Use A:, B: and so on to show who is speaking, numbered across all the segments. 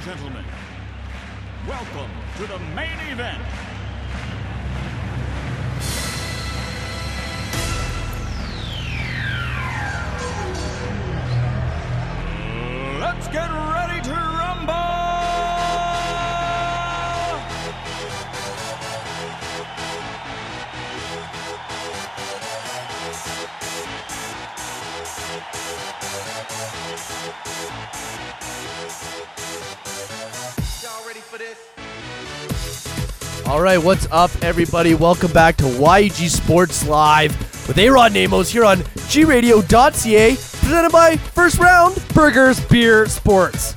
A: and gentlemen, welcome to the main event.
B: Right, what's up, everybody? Welcome back to YEG Sports Live with Aaron Namos here on gradio.ca, presented by First Round.
C: Burgers, beer, sports.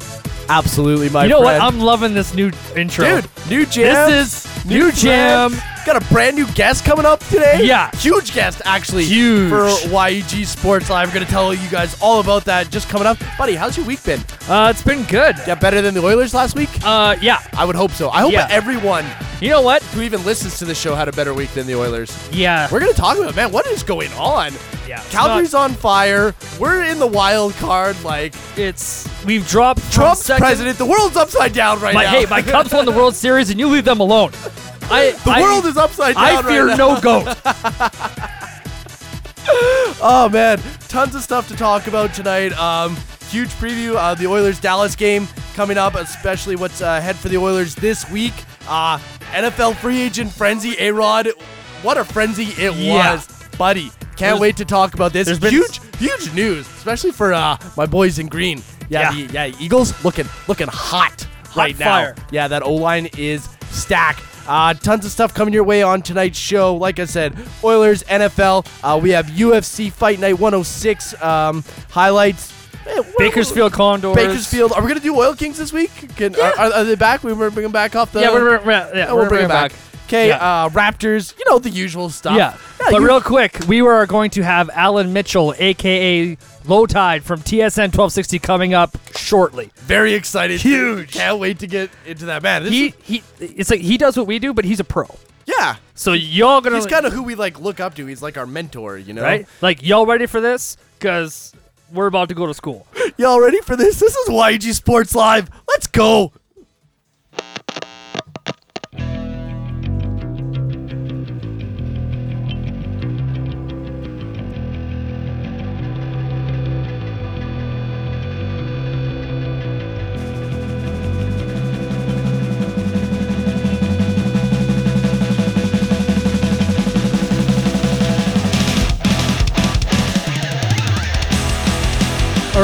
B: Absolutely, my
C: you know
B: friend.
C: what? I'm loving this new intro.
B: Dude, new jam.
C: This is new jam.
B: Got a brand new guest coming up today.
C: Yeah.
B: Huge guest, actually.
C: Huge.
B: For YEG Sports Live. I'm going to tell you guys all about that just coming up. Buddy, how's your week been?
C: Uh, it's been good.
B: Yeah, better than the Oilers last week?
C: Uh, yeah.
B: I would hope so. I hope
C: Yeah.
B: everyone
C: You know what?
B: who even listens to the show had a better week than the Oilers.
C: Yeah.
B: We're going to talk about, man, what is going on?
C: yeah.
B: Calgary's
C: not-
B: on fire. We're in the wild card. Like
C: It's we've dropped
B: Trump's
C: second-
B: president. The world's upside down right
C: My,
B: now.
C: hey, my Cubs won the World Series, and you leave them alone. I
B: the
C: I,
B: world is upside down
C: I
B: right
C: fear
B: now.
C: no goat.
B: Oh man, tons of stuff to talk about tonight. Um, huge preview of the Oilers Dallas game coming up, especially what's uh, ahead for the Oilers this week. Uh, NFL free agent frenzy. A Rod, what a frenzy it
C: Yeah.
B: was, buddy. Can't
C: There's-
B: wait to talk about this. huge, huge news, especially for uh, my boys in green. Yeah,
C: Yeah.
B: The, yeah, Eagles looking looking hot, right
C: fire.
B: now. Yeah, that O line is stacked. Uh, tons of stuff coming your way on tonight's show. Like I said, Oilers, NFL. Uh, we have UFC Fight Night 106 um, highlights. Eh, what-
C: Bakersfield Condors.
B: Bakersfield. Are we gonna do Oil Kings this week? Can, are, are, are they back? We were bringing them back off the.
C: Yeah, we're, we're, yeah,
B: Yeah,
C: we're
B: we'll bring it back. Okay,
C: Yeah.
B: uh, Raptors. You know the usual stuff.
C: Yeah. but
B: you-
C: real quick, we were going to have Allan Mitchell, aka Lowetide from TSN 1260, coming up shortly.
B: very excited. Huge. Can't wait to get into that. Man, this
C: He
B: is-
C: he, it's like he does what we do, but he's a pro.
B: yeah.
C: So y'all gonna
B: He's kind of who we like look up to. He's like our mentor, you know.
C: right? Like y'all ready for this? Cause we're about to go to school.
B: Y'all ready for this? This is YEG Sports Live. Let's go.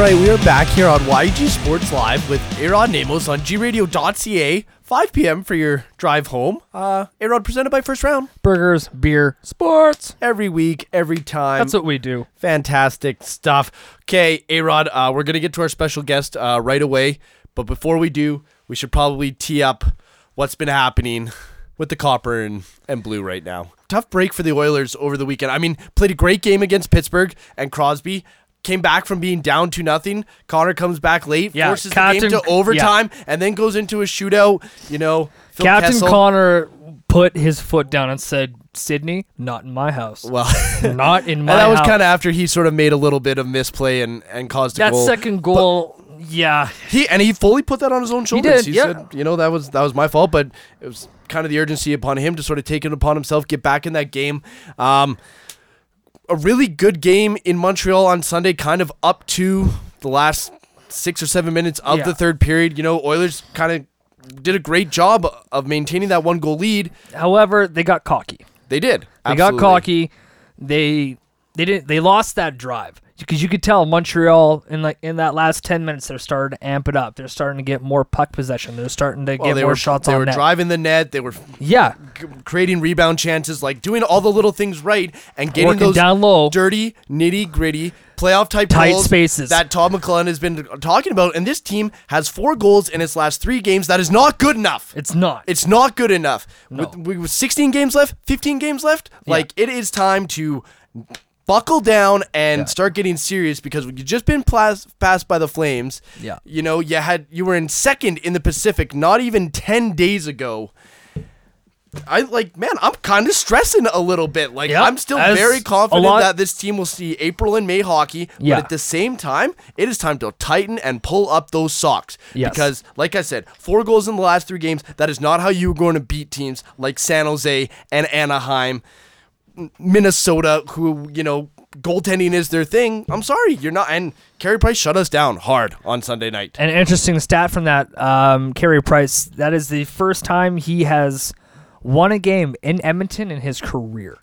B: Right, we are back here on YEG Sports Live with Aaron Namos on gradio.ca, 5 p.m. for your drive home. Uh, Aaron presented by First Round.
C: Burgers, beer, sports.
B: Every week, every time.
C: That's what we do.
B: Fantastic stuff. Okay, A-Rod, uh, we're going to get to our special guest uh, right away. But before we do, we should probably tee up what's been happening with the copper and, and blue right now. Tough break for the Oilers over the weekend. I mean, played a great game against Pittsburgh and Crosby. Came back from being down to nothing. Connor comes back late,
C: Yeah,
B: forces the game to overtime, and then goes into a shootout. You know, Phil
C: Captain
B: Kessel-
C: Connor put his foot down and said, "Sidney, not in my house.
B: Well,
C: not in my house.
B: and that was kind of after he sort of made a little bit of misplay and, and caused a
C: that
B: goal.
C: second goal. yeah,
B: He and he fully put that on his own shoulders.
C: did, yeah.
B: said, you know, that was that was my fault, but it was kind of the urgency upon him to sort of take it upon himself, get back in that game. Um, a really good game in Montreal on Sunday, kind of up to the last six or seven minutes of
C: Yeah.
B: the third period. You know, Oilers kind of did a great job of maintaining that one goal lead.
C: However, they got cocky.
B: They did.
C: They
B: Absolutely.
C: got cocky. They they didn't. They lost that drive because you could tell Montreal in like in that last ten minutes they're starting to amp it up. They're starting to get more puck possession. They're starting to
B: Well,
C: get
B: they
C: more
B: were
C: shots
B: They
C: on
B: were
C: net.
B: driving the net. They were
C: yeah,
B: creating rebound chances, like doing all the little things right and getting
C: Working
B: those
C: down low.
B: dirty, nitty gritty playoff type
C: Tight
B: goals
C: spaces.
B: that Todd McLellan has been talking about. And this team has four goals in its last three games. That is not good enough.
C: it's not.
B: It's not good enough.
C: No.
B: With, with- with 16 games left, 15 games left, like it is time to buckle down and
C: Yeah.
B: start getting serious because you just been plas- passed by the Flames.
C: Yeah.
B: You know, you had you were in second in the Pacific not even 10 days ago. I like, man, I'm kind of stressing a little bit. Like,
C: Yep,
B: I'm still very confident
C: lot-
B: that this team will see April and May hockey.
C: Yeah.
B: But at the same time, it is time to tighten and pull up those socks.
C: Yes.
B: Because, like I said, four goals in the last three games, that is not how you're going to beat teams like San Jose and Anaheim, Minnesota, who, you know, goaltending is their thing. I'm sorry, you're not. And Carey Price shut us down hard on Sunday night.
C: An interesting stat from that um, Carey Price. That is the first time he has won a game in Edmonton in his career.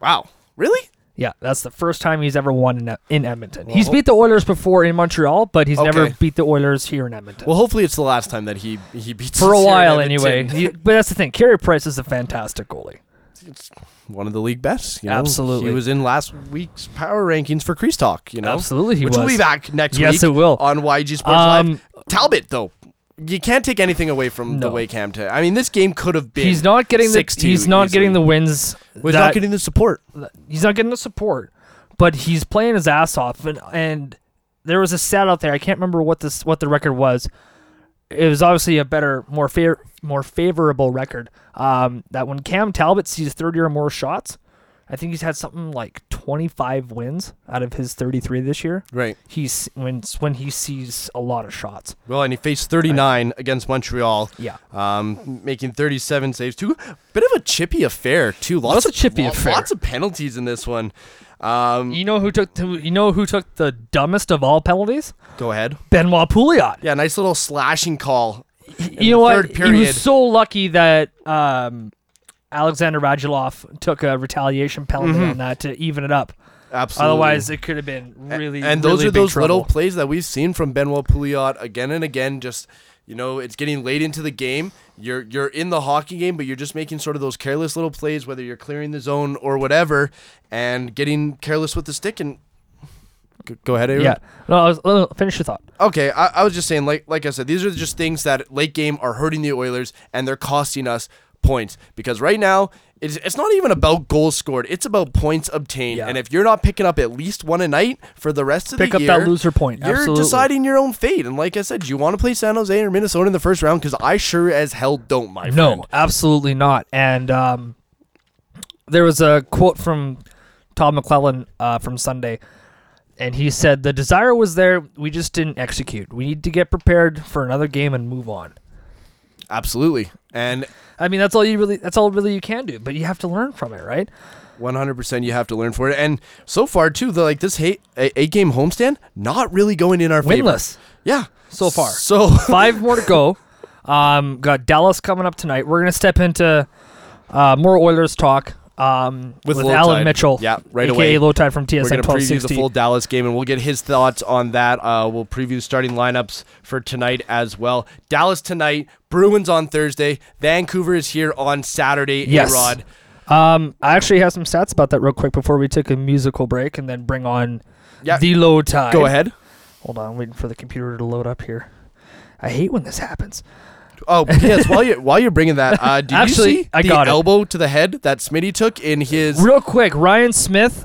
B: Wow. Really?
C: Yeah, that's the first time he's ever won in, in Edmonton. he's beat the Oilers before in Montreal, but he's never beat the Oilers here in Edmonton.
B: Well, hopefully it's the last time that he he beats
C: for a
B: us here in
C: while, anyway. He- but that's the thing. Carey Price is a fantastic goalie.
B: One of the league best. You know?
C: Absolutely.
B: he was in last week's power rankings for Crease Talk. You know,
C: Absolutely he
B: which will be back next
C: Yes,
B: week.
C: it will.
B: on YEG Sports
C: Um,
B: Live. Talbot though, you can't take anything away from the
C: No.
B: way Cam. T- I mean, this game could have been.
C: He's not getting the he's not getting the wins.
B: Was
C: that-
B: not getting the support.
C: he's not getting the support, but he's playing his ass off. And, and there was a stat out there. I can't remember what this what the record was. It was obviously a better, more fair, more favorable record. Um, that when Cam Talbot sees thirty or more shots, I think he's had something like twenty five wins out of his thirty three this year.
B: Right.
C: He's when when he sees a lot of shots.
B: Well, and he faced 39 against Montreal.
C: Yeah.
B: Um, making 37 saves. Too bit of a chippy affair too. Lots of
C: chippy affair.
B: Lots of penalties in this one. Um,
C: You know who took the, you know who took the dumbest of all penalties?
B: go ahead.
C: Benoit Pouliot.
B: Yeah, nice little slashing call.
C: you know
B: the
C: what?
B: third
C: He was so lucky that um, Alexander Radulov took a retaliation penalty on that to even it up.
B: Absolutely.
C: Otherwise, it could have been really.
B: and those
C: really
B: are those little plays that we've seen from Benoit Pouliot again and again. Just you know, it's getting late into the game. You're you're in the hockey game, but you're just making sort of those careless little plays, whether you're clearing the zone or whatever, and getting careless with the stick. And Go- ahead, Aaron.
C: Yeah. No, I was, finish your thought.
B: Okay, I, I was just saying, like like I said, these are just things that late game are hurting the Oilers and they're costing us points because right now it's, it's not even about goals scored; it's about points obtained.
C: Yeah.
B: And if you're not picking up at least one a night for the rest of
C: Pick
B: the year, pick up
C: that loser point.
B: you're
C: Absolutely.
B: deciding your own fate. And like I said, do you want to play San Jose or Minnesota in the first round? Because I sure as hell don't, my friend.
C: No,
B: friend.
C: absolutely not. And um, there was a quote from Todd McLellan uh, from Sunday, and he said, "The desire was there. We just didn't execute. We need to get prepared for another game and move on."
B: Absolutely, and
C: I mean, that's all you really. That's all really you can do. But you have to learn from it, right?
B: 100% you have to learn for it. And so far too, the like this eight, eight game homestand not really going in our favor.
C: Winless
B: Yeah,
C: so far.
B: So
C: Five more to go. Um, got Dallas coming up tonight. We're gonna step into uh, more Oilers talk. Um,
B: With
C: with, Allan
B: Tide.
C: Mitchell,
B: Yeah, right
C: aka
B: away.
C: Lowetide from TSN We're
B: going to preview the full Dallas game, and we'll get his thoughts on that. Uh, we'll preview starting lineups for tonight as well. Dallas tonight, Bruins on Thursday, Vancouver is here on Saturday.
C: Yes.
B: A-Rod.
C: Um, I actually have some stats about that real quick before we take a musical break and then bring on
B: Yeah,
C: the Lowetide.
B: go ahead.
C: Hold on, I'm waiting for the computer to load up here. I hate when this happens.
B: Oh yes, while you while you're bringing that, uh, did
C: Actually,
B: you see
C: I
B: the
C: got it.
B: elbow to the head that Smitty took in his?
C: Real quick, Ryan Smyth,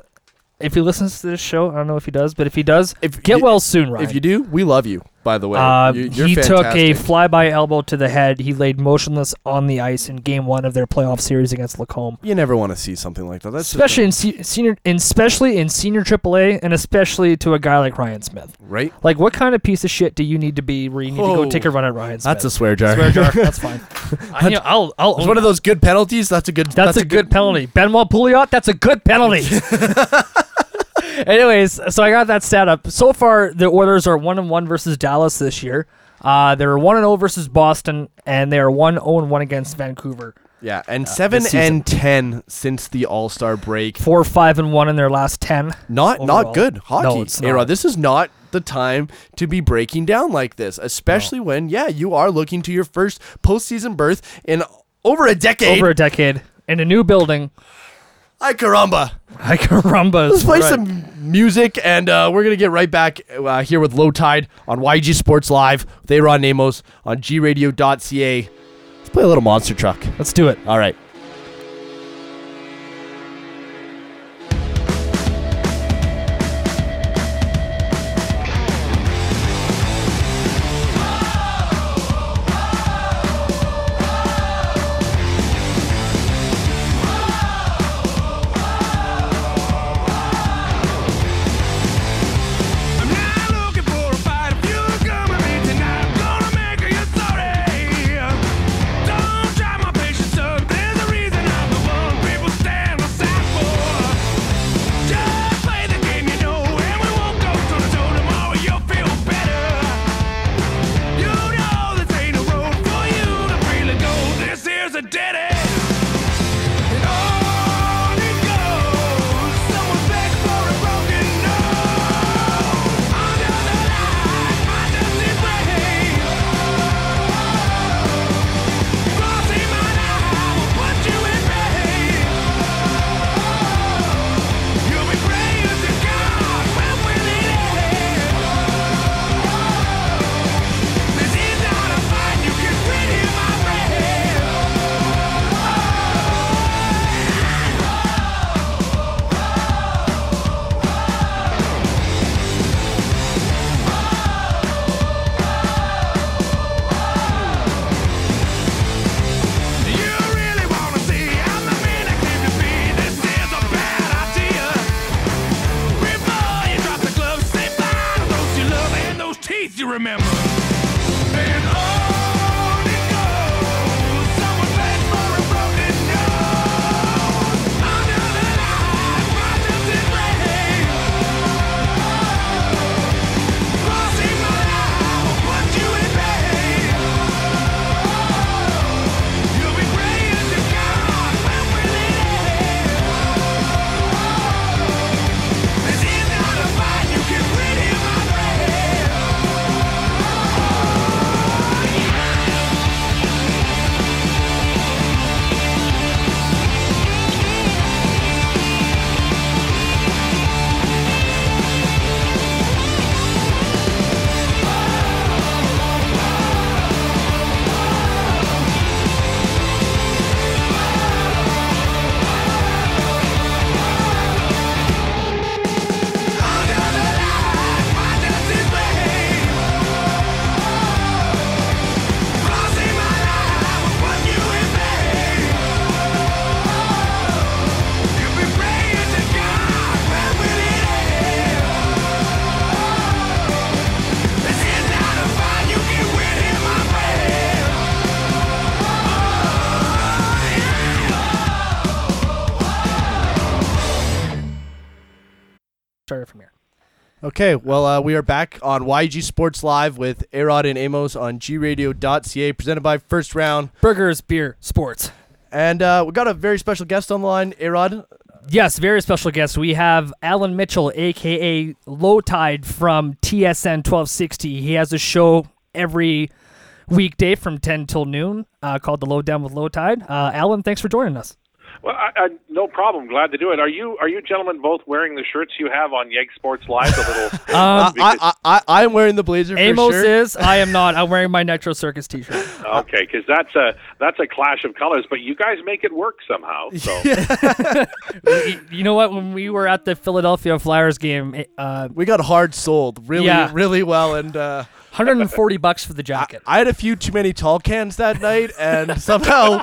C: if he listens to this show, I don't know if he does, but if he does,
B: If
C: get
B: you-
C: well soon, Ryan.
B: If you do, we love you. By the way,
C: Uh,
B: You- you're
C: he took a
B: fantastic.
C: flyby elbow to the head. He laid motionless on the ice in Game One of their playoff series against Lacombe.
B: You never want to see something like that. That's just
C: Especially in se- senior, in, especially in senior AAA, and especially to a guy like Ryan Smyth.
B: right.
C: Like, what kind of piece of shit do you need to be where you need to go take a run at Ryan Smyth?
B: That's a swear jar.
C: swear jar. That's fine. I, you know, I'll, I'll
B: It's one of those good penalties. That's a good.
C: That's, a, good, penalty. Benoit Pouliot, that's a good penalty. Anyways, so I got that stat up. So far, the Oilers are one and one versus Dallas this year. Uh, they're one and zero versus Boston, and they are one zero and one against Vancouver.
B: Yeah, and seven and ten since the All Star break.
C: Four five and one in their last ten.
B: Not
C: overall.
B: not good hockey.
C: No,
B: this is not the time to be breaking down like this, especially when yeah you are looking to your first postseason berth in over a decade.
C: Over a decade in a new building.
B: Ay caramba!
C: I caramba.
B: Let's play some music, and uh, we're gonna get right back uh, here with Lowetide on YEG Sports Live with A-Rod Namos on gradio.ca. Let's play a little monster truck.
C: Let's do it.
B: All right. Okay, well, uh, we are back on YEG Sports Live with Arod and Amos on gradio.ca, presented by First Round.
C: Burgers, beer, sports.
B: And uh, we got a very special guest on the line, Arod.
C: Yes, very special guest. We have Allan Mitchell, aka Lowetide from TSN 1260. He has a show every weekday from 10 till noon uh, called The Lowdown with Lowetide. Uh, Allan, thanks for joining us.
D: Well, I, I, no problem. Glad to do it. Are you are you gentlemen both wearing the shirts you have on Yeg Sports Live? A little because-
B: I, I, I, I'm wearing the blazer for
C: Amos
B: sure.
C: is. I am not. I'm wearing my Nitro Circus t-shirt.
D: okay, because that's a that's a clash of colors, but you guys make it work somehow. So
C: Y- you know what? When we were at the Philadelphia Flyers game, uh,
B: we got hard sold really,
C: Yeah.
B: really well. And uh,
C: 140 bucks for the jacket.
B: I had a few too many tall cans that night, and somehow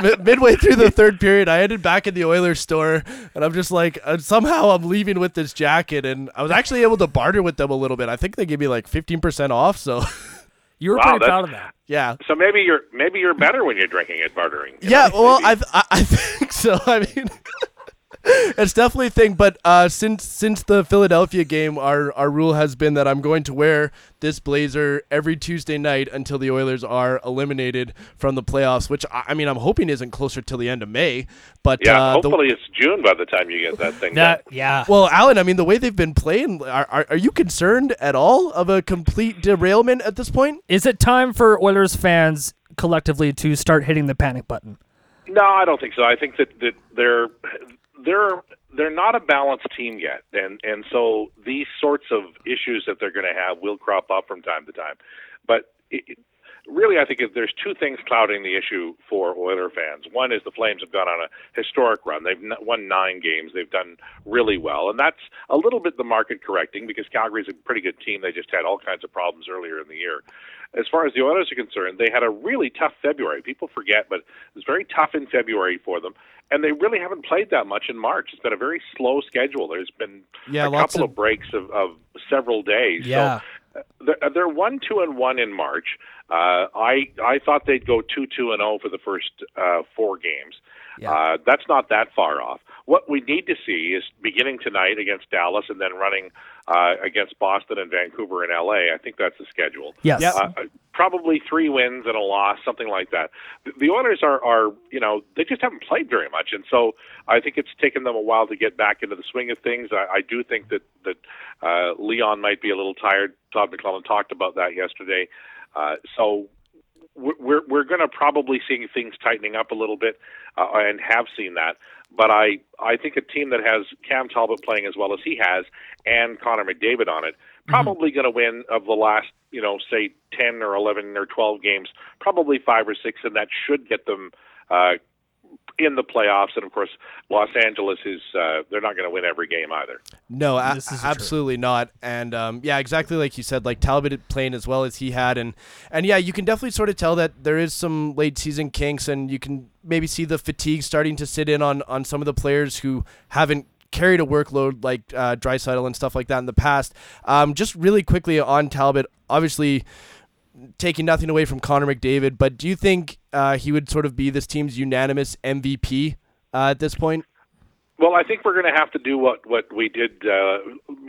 B: mi- midway through the third period, I ended back in the Oilers store, and I'm just like, uh, somehow I'm leaving with this jacket, and I was actually able to barter with them a little bit. I think they gave me like 15% off, so
C: You were
D: Wow,
C: pretty proud of that.
B: yeah.
D: so maybe you're maybe you're better when you're drinking at bartering. you
B: Yeah,
D: know,
B: well,
D: maybe.
B: I, I I think so. I mean, it's definitely a thing. But uh, since since the Philadelphia game, our our rule has been that I'm going to wear this blazer every Tuesday night until the Oilers are eliminated from the playoffs. Which I, I mean, I'm hoping isn't closer till the end of May. But
D: yeah.
B: uh, the-
D: hopefully it's June by the time you get that thing
C: That
D: done.
C: yeah.
B: well, Allan, I mean, the way they've been playing, are, are are you concerned at all of a complete derailment at this point?
C: Is it time for Oilers fans collectively to start hitting the panic button?
D: No, I don't think so. I think that, that they're they're they're not a balanced team yet, and and so these sorts of issues that they're going to have will crop up from time to time. But it, really, I think there's two things clouding the issue for Oiler fans. One is the Flames have gone on a historic run. They've won nine games. They've done really well, and that's a little bit the market correcting because Calgary's a pretty good team. They just had all kinds of problems earlier in the year. As far as the Oilers are concerned, they had a really tough February. People forget, but it was very tough in February for them, and they really haven't played that much in March. It's been a very slow schedule. There's been
B: Yeah,
D: a couple
B: of-
D: of breaks of, of several days.
C: Yeah.
D: So they're, they're one, two, and one in March. Uh, I I thought they'd go two, two, and zero for the first uh, four games.
C: Yeah.
D: Uh, that's not that far off. What we need to see is beginning tonight against Dallas and then running uh, against Boston and Vancouver and LA. I think that's the schedule.
C: Yes.
B: Yeah.
D: Uh, probably three wins and a loss, something like that. The, the Oilers are, are, you know, they just haven't played very much, and so I think it's taken them a while to get back into the swing of things. I, I do think that that uh, Leon might be a little tired. Todd McLellan talked about that yesterday. Uh, so we're we're, we're going to probably see things tightening up a little bit, uh, and have seen that. But I I think a team that has Cam Talbot playing as well as he has, and Connor McDavid on it, probably going to win of the last you know say ten or eleven or twelve games, probably five or six, and that should get them. Uh, in the playoffs, and of course, Los Angeles is uh, they're not going to win every game either.
B: No, a-
C: This is true.
B: absolutely not. And um, yeah, exactly like you said, like Talbot playing as well as he had, and and yeah, you can definitely sort of tell that there is some late season kinks, and you can maybe see the fatigue starting to sit in on on some of the players who haven't carried a workload like uh, Draisaitl and stuff like that in the past. Um, just really quickly on Talbot, obviously taking nothing away from Connor McDavid, but do you think uh, he would sort of be this team's unanimous MVP uh, at this point?
D: Well, I think we're going to have to do what what we did uh,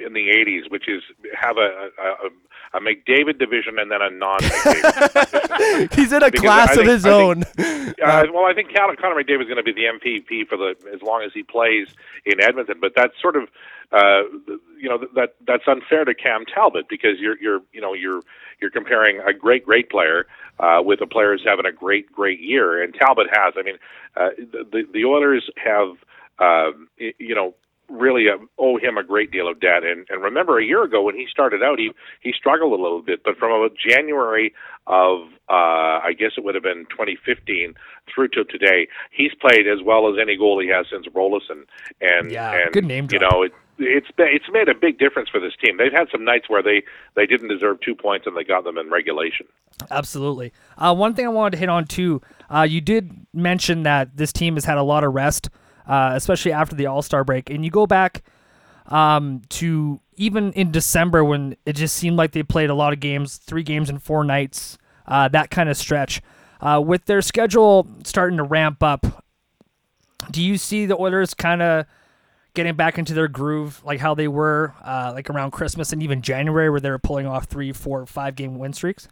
D: in the '80s, which is have a a, a McDavid division and then a non-McDavid.
B: He's in a
D: Because
B: class
D: I
B: of
D: think-
B: his
D: I
B: own.
D: think- uh, well, I think Connor McDavid is going to be the MVP for the as long as he plays in Edmonton. But that's sort of uh, you know that that's unfair to Cam Talbot because you're you're you know you're you're comparing a great great player uh, with a player who's having a great great year, and Talbot has. I mean, uh, the the Oilers have um, you know really uh, owe him a great deal of debt. And, and remember, a year ago when he started out, he he struggled a little bit, but from about January of uh, I guess it would have been 2015 through to today, he's played as well as any goal he has since Roloson. And
C: Yeah,
D: and
C: good name Drop.
D: You know, it, it's it's made a big difference for this team. They've had some nights where they they didn't deserve two points and they got them in regulation.
C: Absolutely. Uh, one thing I wanted to hit on too, uh, you did mention that this team has had a lot of rest, uh, especially after the All Star break, and you go back um, to even in December when it just seemed like they played a lot of games, three games in four nights, uh, that kind of stretch. Uh, with their schedule starting to ramp up, do you see the Oilers kind of getting back into their groove like how they were uh, like around Christmas and even January where they were pulling off three, four, five game win streaks?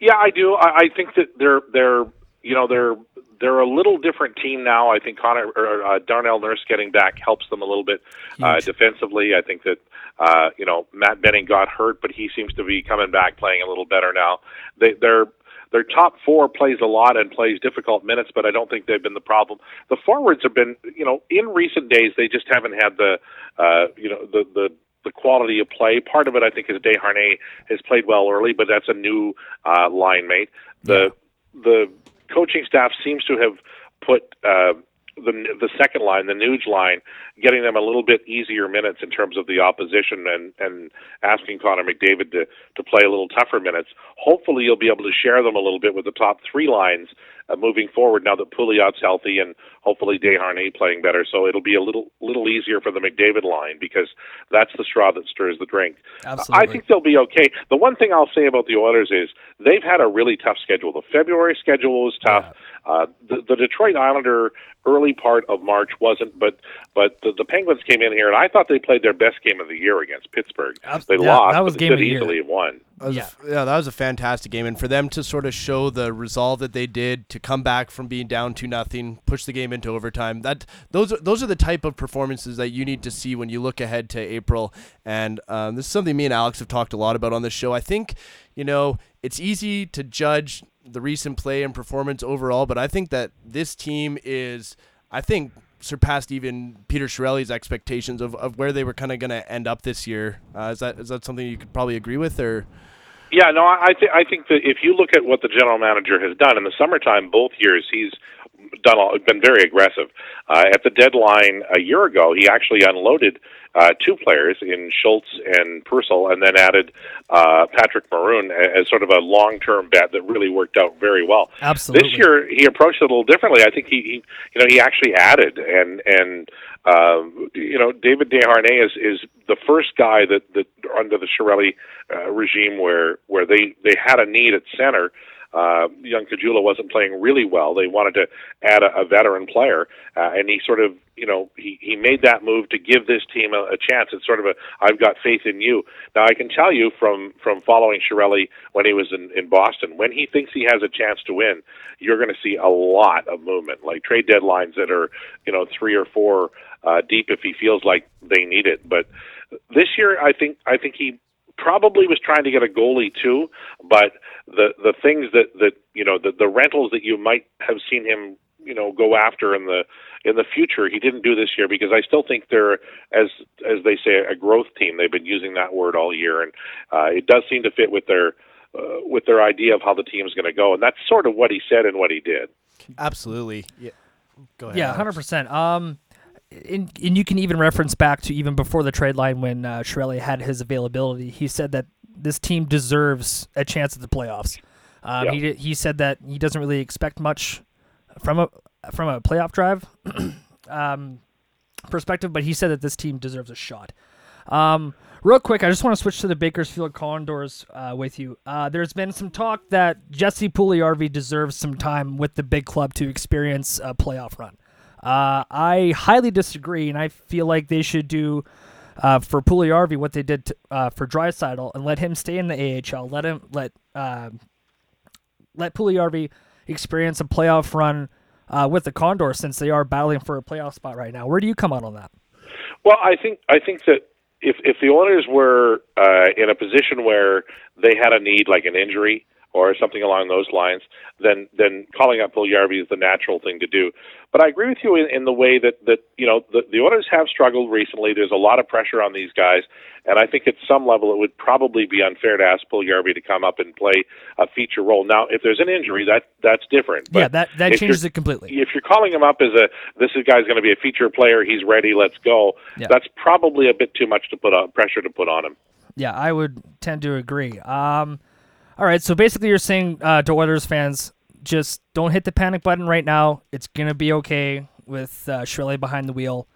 D: Yeah, I do. I, I think that they're they're you know they're they're a little different team now. I think Connor or uh, Darnell Nurse getting back helps them a little bit uh, defensively. I think that uh, you know Matt Benning got hurt, but he seems to be coming back, playing a little better now. They, they're their top four plays a lot and plays difficult minutes, but I don't think they've been the problem. The forwards have been, you know, in recent days they just haven't had the, uh, you know, the the the quality of play. Part of it, I think, is Desharnais has played well early, but that's a new uh, line mate. The the coaching staff seems to have put uh, the the second line, the Nuge line, getting them a little bit easier minutes in terms of the opposition, and and asking Connor McDavid to to play a little tougher minutes. Hopefully, you'll be able to share them a little bit with the top three lines uh, moving forward. Now that Pouliot's healthy, and hopefully Desharnais playing better, so it'll be a little little easier for the McDavid line because that's the straw that stirs the drink.
C: Absolutely.
D: I think they'll be okay. The one thing I'll say about the Oilers is they've had a really tough schedule. The February schedule was tough. Uh, the, the Detroit Islander early part of March wasn't, but but the, the Penguins came in here and I thought they played their best game of the year against Pittsburgh.
C: Abs-
D: They
C: yeah,
D: lost,
C: that was
D: but
C: game
D: they
C: of the
D: could easily have won.
B: That was a
C: Yeah.
B: yeah, that was a fantastic game, and for them to sort of show the resolve that they did to come back from being down two nothing, push the game into overtime. That those are, those are the type of performances that you need to see when you look ahead to April. And um, this is something me and Alex have talked a lot about on this show. I think you know it's easy to judge the recent play and performance overall, but I think that this team is, I think. Surpassed even Peter Chiarelli's expectations of, of where they were kind of going to end up this year. Uh, is that is that something you could probably agree with, or
D: Yeah, no, I, th- I think that if you look at what the general manager has done in the summertime, both years he's done all, been very aggressive. Uh, at the deadline a year ago, he actually unloaded uh, two players in Schultz and Purcell, and then added uh, Patrick Maroon as sort of a long-term bet that really worked out very well.
C: Absolutely.
D: This year he approached it a little differently. I think he, he you know, he actually added and and um, you know, David Desharnais is is the first guy that that under the Chiarelli uh, regime where where they they had a need at center. Uh, young Caggiula wasn't playing really well. They wanted to add a, a veteran player, uh, and he sort of, you know, he, he made that move to give this team a, a chance. It's sort of a, I've got faith in you. Now I can tell you from from following Chiarelli when he was in in Boston, when he thinks he has a chance to win, you're going to see a lot of movement, like trade deadlines that are, you know, three or four uh, deep if he feels like they need it. But this year, I think I think he probably was trying to get a goalie too, but the the things that that you know the the rentals that you might have seen him you know go after in the in the future he didn't do this year because I still think they're as as they say a growth team they've been using that word all year and uh, it does seem to fit with their uh, with their idea of how the team's going to go and that's sort of what he said and what he did.
B: absolutely? Yeah. Go ahead.
C: Yeah,
B: Alex.
C: hundred percent. Um, and, and you can even reference back to even before the trade line when uh, Chiarelli had his availability. He said that this team deserves a chance at the playoffs. Um,
D: Yeah.
C: He he said that he doesn't really expect much from a from a playoff drive. um, perspective, but he said that this team deserves a shot. Um, real quick, I just want to switch to the Bakersfield Condors uh, with you. Uh, there's been some talk that Jesse Puljujärvi deserves some time with the big club to experience a playoff run. Uh, I highly disagree, and I feel like they should do uh, for Puljujärvi what they did uh, for Draisaitl and let him stay in the AHL. Let him let um let Puljujärvi experience a playoff run uh, with the Condors since they are battling for a playoff spot right now. Where do you come out on that?
D: Well, I think I think that if if the Oilers were uh, in a position where they had a need, like an injury or something along those lines, then then calling up Puljujärvi is the natural thing to do. But I agree with you in, in the way that that you know the, the Oilers have struggled recently. There's a lot of pressure on these guys, and I think at some level it would probably be unfair to ask Puljujärvi to come up and play a feature role. Now, if there's an injury, that that's different. But
C: yeah, that that changes it completely.
D: if you're calling him up as a this is guy's going to be a feature player, he's ready, let's go.
C: Yeah.
D: That's probably a bit too much to put on pressure to put on him.
C: Yeah, I would tend to agree. Um, all right, so basically you're saying uh, to Oilers fans, just don't hit the panic button right now. It's gonna be okay with uh, Shirley behind the wheel.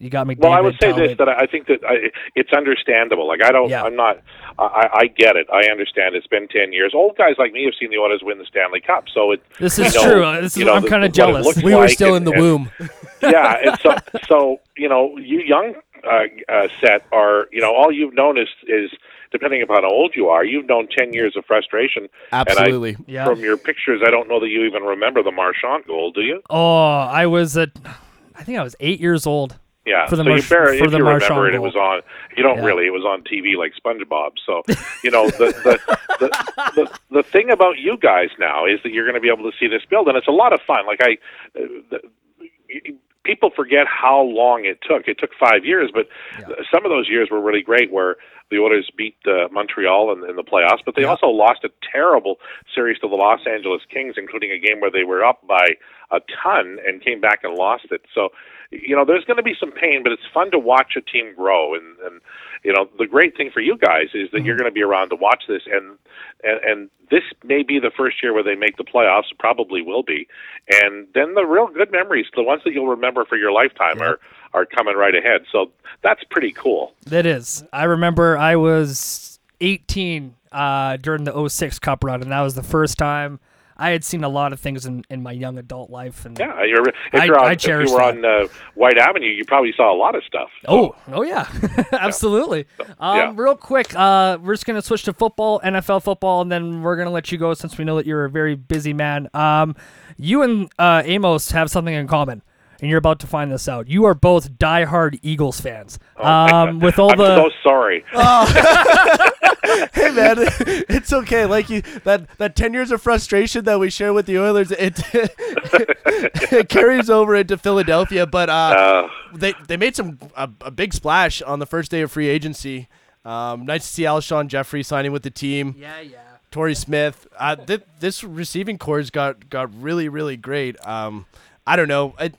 C: You got McDavid.
D: Well, I would say
C: Talbot.
D: this that I I think that I, it's understandable. Like I don't,
C: Yeah.
D: I'm not, I, I get it. I understand. It's been ten years. Old guys like me have seen the Oilers win the Stanley Cup, so it.
C: This is
D: know-
C: true. This is
D: know,
C: I'm kind of jealous.
B: We were
D: like
B: still
D: and-
B: in the
D: and-
B: womb.
D: yeah, and so so you know, you young uh, uh, set are you know all you've known is is depending upon how old you are, you've known ten years of frustration.
B: Absolutely.
D: And I,
C: Yeah.
D: From your pictures, I don't know that you even remember the Marchand goal, do you?
C: Oh, I was at, I think I was eight years old.
D: Yeah.
C: For the
D: so
C: March-
D: you bear,
C: for
D: if
C: the
D: you
C: Marchand
D: remember it, it was on. You don't
C: Yeah.
D: really. It was on TV like SpongeBob. So you know the the, the the the thing about you guys now is that you're going to be able to see this build, and it's a lot of fun. Like I. Uh, the, People forget how long it took. It took five years, but some of those years were really great. Where the Oilers beat uh, Montreal in, in the playoffs, but they also lost a terrible series to the Los Angeles Kings, including a game where they were up by a ton and came back and lost it. So, you know, there's going to be some pain, but it's fun to watch a team grow. And, and you know, the great thing for you guys is that you're going to be around to watch this, and, and and this may be the first year where they make the playoffs. Probably will be, and then the real good memories, the ones that you'll remember for your lifetime, are are coming right ahead. So that's pretty cool.
C: That is. I remember I was 18 uh, during the 06 Cup run, and that was the first time I had seen a lot of things in, in my young adult life. And
D: Yeah, you're, if
C: I-
D: you're on,
C: I
D: if you were
C: that.
D: on uh, Whyte Avenue, you probably saw a lot of stuff.
C: Oh, oh yeah, absolutely. Um,
D: yeah.
C: Real quick, uh, we're just gonna switch to football, NFL football, and then we're gonna let you go since we know that you're a very busy man. Um, you and uh, Amos have something in common, and you're about to find this out. You are both diehard Eagles fans. Um, with all
D: Oh, I'm
C: the
D: so sorry.
B: hey man, it's okay. Like you, that that ten years of frustration that we share with the Oilers, it it carries over into Philadelphia. But uh,
D: Uh,
B: they they made some a, a big splash on the first day of free agency. Um, nice to see Alshon Jeffery signing with the team.
C: yeah, yeah.
B: Torrey Smith. Uh, th- this receiving core's got got really really great. Um, I don't know. It,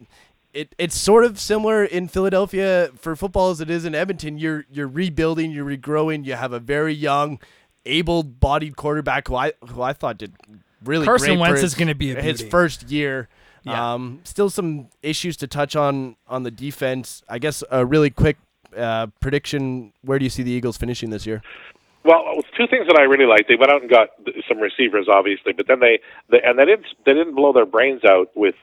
B: it it's sort of similar in Philadelphia for football as it is in Edmonton. You're you're rebuilding, you're regrowing. You have a very young, able-bodied quarterback who I who I thought did really
C: Carson
B: great
C: Wentz
B: his-
C: is gonna be a
B: his first year.
C: Yeah.
B: Um, still some issues to touch on on the defense. I guess a really quick uh, prediction. Where do you see the Eagles finishing this year?
D: Well, two things that I really like. They went out and got some receivers, obviously, but then they, they and they didn't they didn't blow their brains out with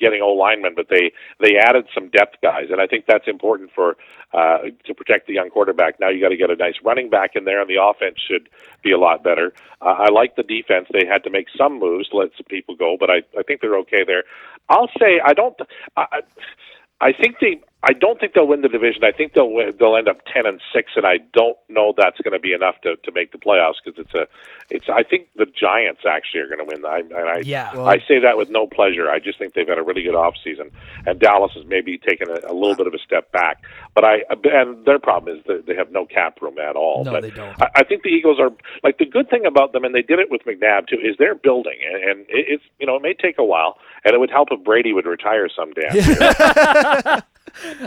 D: getting O linemen, but they they added some depth guys, and I think that's important for uh, to protect the young quarterback. Now you got to get a nice running back in there, and the offense should be a lot better. Uh, I like the defense. They had to make some moves to let some people go, but I I think they're okay there. I'll say I don't. I- I think they. I don't think they'll win the division. I think they'll win, they'll end up ten and six, and I don't know that's going to be enough to, to make the playoffs because it's a. It's. I think the Giants actually are going to win. I, and I,
C: Yeah.
D: I say that with no pleasure. I just think they've had a really good off season, and Dallas has maybe taken a, a little bit of a step back. But I and their problem is that they have no cap room at all.
C: No,
D: but
C: they don't.
D: I, I think the Eagles are like the good thing about them, and they did it with McNabb too. Is they're building, and, and it, it's you know it may take a while, and it would help if Brady would retire someday.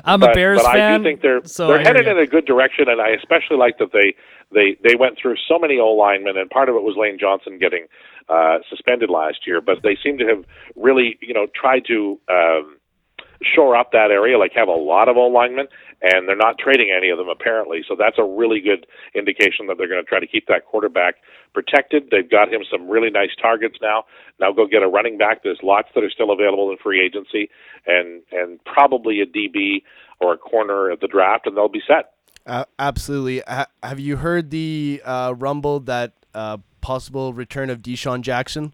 C: I'm a
D: but,
C: Bears
D: but
C: fan.
D: I do think they're
C: so
D: they're headed in a good direction, and I especially like that they they they went through so many O linemen, and part of it was Lane Johnson getting uh, suspended last year, but they seem to have really you know tried to. Um, shore up that area, like have a lot of O linemen, and they're not trading any of them apparently. So that's a really good indication that they're going to try to keep that quarterback protected. They've got him some really nice targets now. Now go get a running back. There's lots that are still available in free agency, and and probably a DB or a corner at the draft, and they'll be set.
B: Uh, absolutely. Ha- have you heard the uh, rumble that uh, possible return of DeSean Jackson?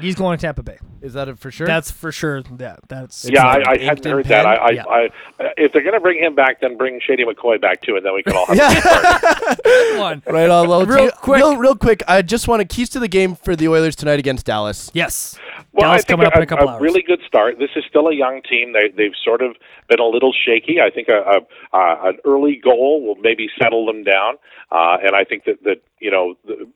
C: He's going to Tampa Bay.
B: Is that it for sure?
C: That's for sure. Yeah, that's
D: yeah, I, I
B: inked
D: hadn't
B: in
D: heard that. I, I,
C: Yeah.
D: I, if they're going to bring him back, then bring Shady McCoy back too, and then we can all have a
B: yeah.
C: one.
B: right on low.
C: Real quick.
B: real, real quick. I just want to keys to the game for the Oilers tonight against Dallas.
C: Yes.
D: Well,
C: Dallas
D: I think
C: coming up
D: a,
C: in a couple
D: a
C: hours.
D: really good start. This is still a young team. They, they've sort of been a little shaky. I think a, a, a an early goal will maybe settle them down, uh, and I think that that you know. The,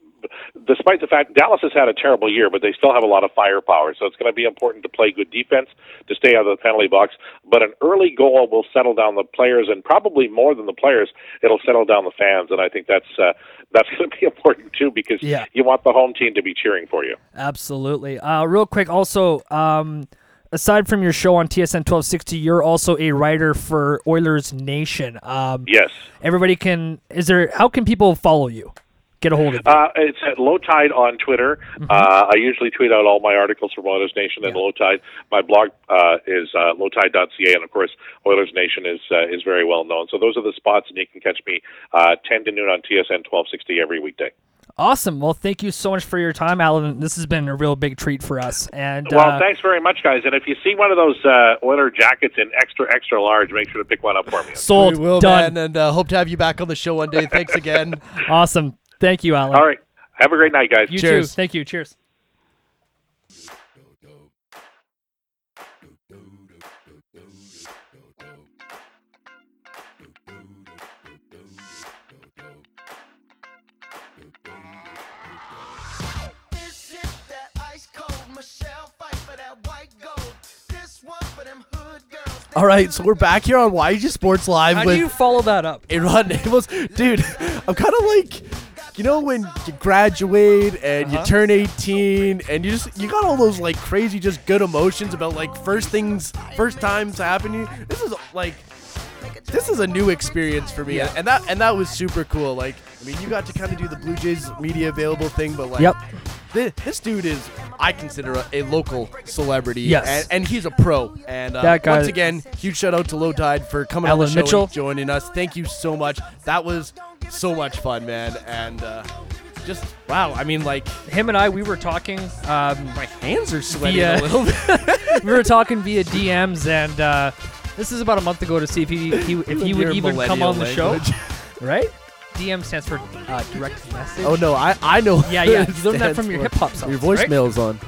D: Despite the fact Dallas has had a terrible year, but they still have a lot of firepower, so it's going to be important to play good defense to stay out of the penalty box. But an early goal will settle down the players, and probably more than the players, it'll settle down the fans. And I think that's uh, that's going to be important too, because
C: Yeah.
D: you want the home team to be cheering for you.
C: Absolutely. Uh, real quick, also, um, aside from your show on TSN 1260, you're also a writer for Oilers Nation. Um,
D: Yes.
C: Everybody can. Is there? How can people follow you? Get a hold of you.
D: Uh, it's at Lowetide on Twitter. Uh, I usually tweet out all my articles from Oilers Nation and Lowetide. My blog uh, is uh, lowetide.ca, and of course, Oilers Nation is uh, is very well known. So those are the spots, and you can catch me uh, 10 to noon on TSN 1260 every weekday.
C: awesome. Well, thank you so much for your time, Allan. This has been a real big treat for us. And
D: Well,
C: uh,
D: thanks very much, guys. And if you see one of those uh, Oiler jackets in extra extra large, make sure to pick one up for me.
C: sold.
B: we will,
C: Done.
B: man, and uh, hope to have you back on the show one day. Thanks again.
C: Awesome. Thank you, Allan.
D: All right. Have a great night, guys.
C: You
B: Cheers.
C: too. Thank you. Cheers.
E: This shit that ice cold. Michelle fight for that white gold. This one for them hood girls.
B: All right, so we're back here on YEG Sports Live
C: How
B: with
C: do you follow that up?
B: Aaron Amos. Dude, I'm kind of like, you know, when you graduate and
C: Uh-huh.
B: you turn 18 and you just you got all those like crazy, just good emotions about like first things, first times happening. This is like. This is a new experience for me, and that and that was super cool. Like, I mean, you got to kind of do the Blue Jays media available thing, but like,
C: Yep.
B: thi- this dude is, I consider a, a local celebrity.
C: Yes.
B: and, and he's a pro. And uh,
C: That guy-
B: once again, huge shout out to Lowetide for coming on
C: Allan
B: the show
C: Mitchell.
B: and joining us. Thank you so much. That was so much fun, man. And uh, just wow. I mean, like
C: Him and I, we were talking. Um,
B: my hands are sweating
C: Yeah.
B: a little bit.
C: we were talking via DMs, and uh, this is about a month ago to see if he, he if he would even come on the show. Right? DM stands for uh, direct message.
B: oh no, I I know.
C: Yeah, yeah. You learned that from your hip hop songs.
B: Your
C: right?
B: voicemail's on.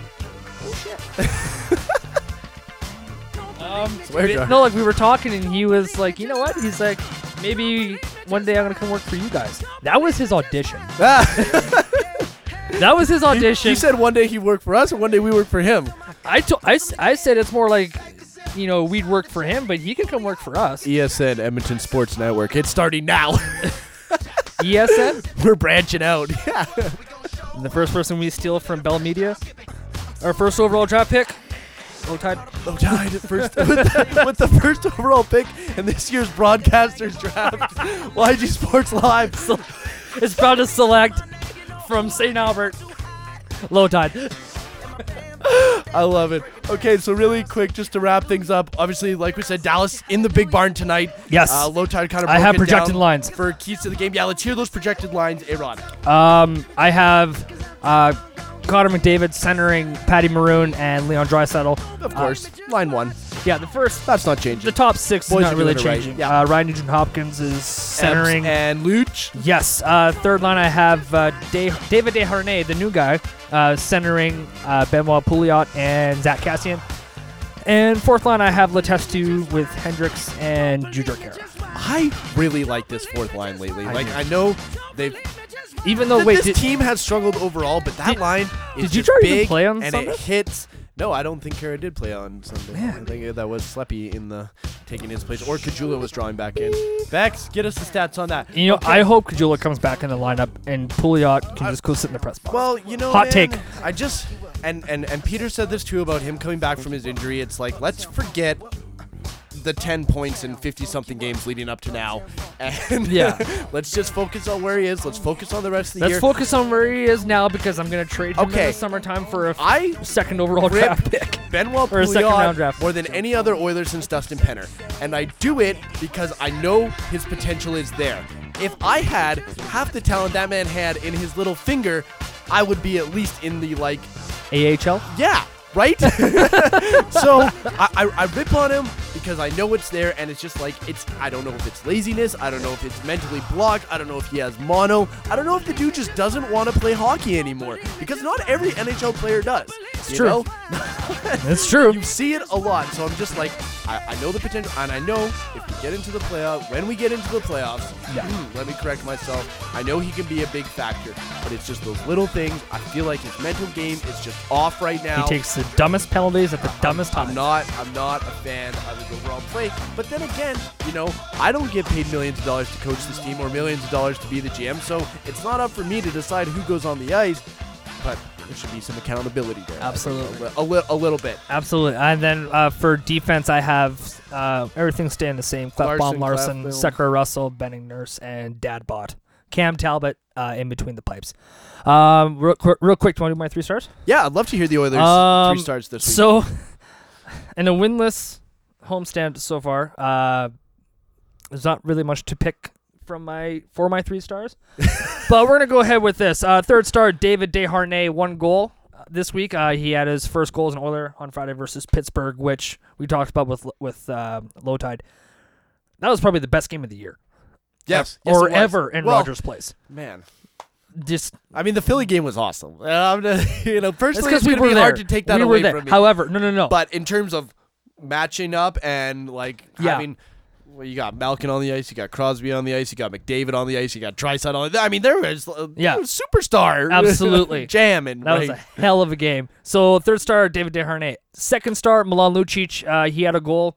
C: Um,
B: Swear
C: no, like we were talking, and he was like, you know what? He's like, maybe one day I'm gonna come work for you guys. That was his audition.
B: Ah,
C: That was his audition.
B: he said one day he worked for us, and one day we worked for him.
C: I, to- I, s- I said it's more like, you know, we'd work for him, but he could come work for us.
B: ESN Edmonton Sports Network. It's starting now.
C: ESN,
B: We're branching out. Yeah.
C: the first person we steal from Bell Media, our first overall draft pick. Lowetide.
B: Low Tide first with the, with the first overall pick in this year's broadcasters draft. YEG Sports Live.
C: So, is proud to select from St. Albert. Lowetide.
B: I love it. Okay, so really quick, just to wrap things up. Obviously, like we said, Dallas in the big barn tonight.
C: Yes.
B: Uh, Lowetide kind of.
C: I have projected lines.
B: for keys to the game. Yeah, let's hear those projected lines, Aaron.
C: Um, I have uh, Connor McDavid centering Patty Maroon and Leon Draisaitl.
B: Of course, line one.
C: Yeah, the first,
B: That's not changing.
C: the top six
B: Boys
C: is
B: are
C: not really
B: doing it right.
C: changing.
B: Yeah.
C: Uh, Ryan Nugent Hopkins is centering.
B: and Luch.
C: Yes. Uh, third line, I have uh, De- David Desharnais, the new guy, uh, centering uh, Benoit Pouliot and Zack Kassian. And fourth line, I have Letestu with Hendricks and Jujhar Khaira.
B: I really like this fourth line lately.
C: I
B: like
C: do.
B: I know they've.
C: Even though, wait,
B: this
C: did,
B: team has struggled overall, but that
C: Did-
B: line is
C: did you try to
B: big
C: play on
B: and
C: Sunday?
B: it hits. No, I don't think Khaira did play on Sunday.
C: Man.
B: I think that was Sleppy in the taking his place, or Caggiula was drawing back in. Bex, get us the stats on that.
C: you know,
B: Okay.
C: I hope Caggiula comes back in the lineup and Pouliot can uh, just go sit in the press box.
B: Well, you know,
C: Hot
B: man,
C: take.
B: I just and and and Peter said this too about him coming back from his injury. It's like let's forget the 10 points in 50 something games leading up to now. And
C: Yeah.
B: let's just focus on where he is. Let's focus on the rest of the year.
C: Let's
B: year.
C: focus on where he is now because I'm gonna trade him in
B: Okay.
C: the summertime for a
B: I
C: second overall draft pick.
B: Benoit
C: Or a second round draft.
B: more than any other Oiler since Dustin Penner. And I do it because I know his potential is there. If I had half the talent that man had in his little finger, I would be at least in the like
C: AHL.
B: yeah, right? so I, I, I rip on him because I know it's there, and it's just like it's. I don't know if it's laziness. I don't know if it's mentally blocked. I don't know if he has mono. I don't know if the dude just doesn't want to play hockey anymore because not every NHL player does. It's you
C: true.
B: Know?
C: That's true.
B: You see it a lot, so I'm just like, I, I know the potential, and I know if we get into the playoff, when we get into the playoffs,
C: Yeah.
B: hmm, let me correct myself. I know he can be a big factor, but it's just those little things. I feel like his mental game is just off right now.
C: He takes the dumbest penalties at the dumbest time.
B: I'm not. I'm not a fan of his overall play. But then again, you know, I don't get paid millions of dollars to coach this team or millions of dollars to be the GM. So it's not up for me to decide who goes on the ice. But there should be some accountability there.
C: Absolutely.
B: a, li- a, li- a little bit.
C: Absolutely. And then uh, for defense, I have uh, everything staying the same. Klefbom, Larsson,
B: Larsson,
C: Sekera Russell, Benning Nurse, and Dadbot. Cam Talbot uh, in between the pipes. Um, real, qu- real quick, do you want to do my three stars?
B: Yeah, I'd love to hear the Oilers
C: Um,
B: three stars this week.
C: So, in a winless homestand so far, uh, there's not really much to pick from my for my three stars. but we're gonna go ahead with this. Uh, third star, David Desharnais, one goal uh, this week. Uh, he had his first goal as an Oiler on Friday versus Pittsburgh, which we talked about with with uh, Lowetide. That was probably the best game of the year,
B: yes, yes,
C: or ever in
B: Well,
C: Rogers Place.
B: Man,
C: Just
B: I mean, the Philly game was awesome. I'm gonna- you know,
C: it's
B: personally,
C: because
B: it's
C: we
B: gonna
C: were
B: be
C: there.
B: hard to take that
C: we
B: away from me.
C: However, no, no, no.
B: But in terms of matching up and like
C: Yeah.
B: having, well, you got Malkin on the ice, you got Crosby on the ice, you got McDavid on the ice, you got Draisaitl on. the I mean, there was uh,
C: Yeah.
B: there was superstar,
C: Absolutely.
B: jamming.
C: That was a hell of a game. So third star, David Desharnais. Second star, Milan Lucic. Uh, he had a goal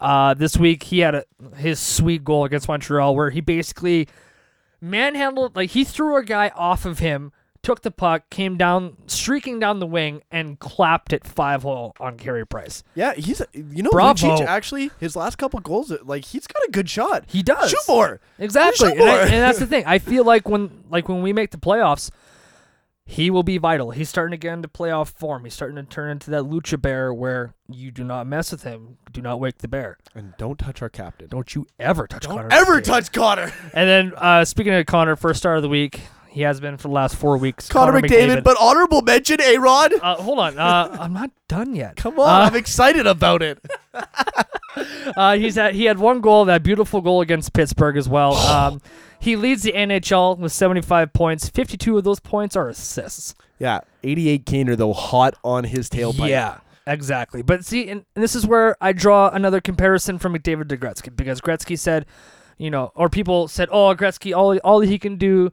C: uh, this week. He had a, his sweet goal against Montreal where he basically manhandled, like he threw a guy off of him, took the puck, came down, streaking down the wing, and clapped it five hole on Carey Price.
B: yeah, he's you know
C: Bravo.
B: Lucic actually his last couple goals, like he's got a good shot.
C: He does.
B: Shoot more.
C: Exactly,
B: Shoot
C: and, I- and that's the thing. I feel like when like when we make the playoffs, he will be vital. He's starting to get into playoff form. He's starting to turn into that lucha bear where you do not mess with him. Do not wake the bear.
B: And don't touch our captain.
C: Don't you ever touch
B: Don't
C: Connor.
B: ever touch Connor.
C: And then uh, speaking of Connor, first star of the week, he has been for the last four weeks.
B: Connor, McDavid, but honorable mention, A Rod.
C: uh, hold on, uh, I'm not done yet.
B: Come on,
C: Uh,
B: I'm excited about it.
C: Uh, he's had he had one goal, that beautiful goal against Pittsburgh as well. Um, he leads the NHL with 75 points. 52 of those points are assists.
B: Yeah, 88 Kaner though, hot on his tailpipe.
C: Yeah, exactly. But see, and, and this is where I draw another comparison from McDavid to Gretzky because Gretzky said, you know, or people said, oh, Gretzky, all all he can do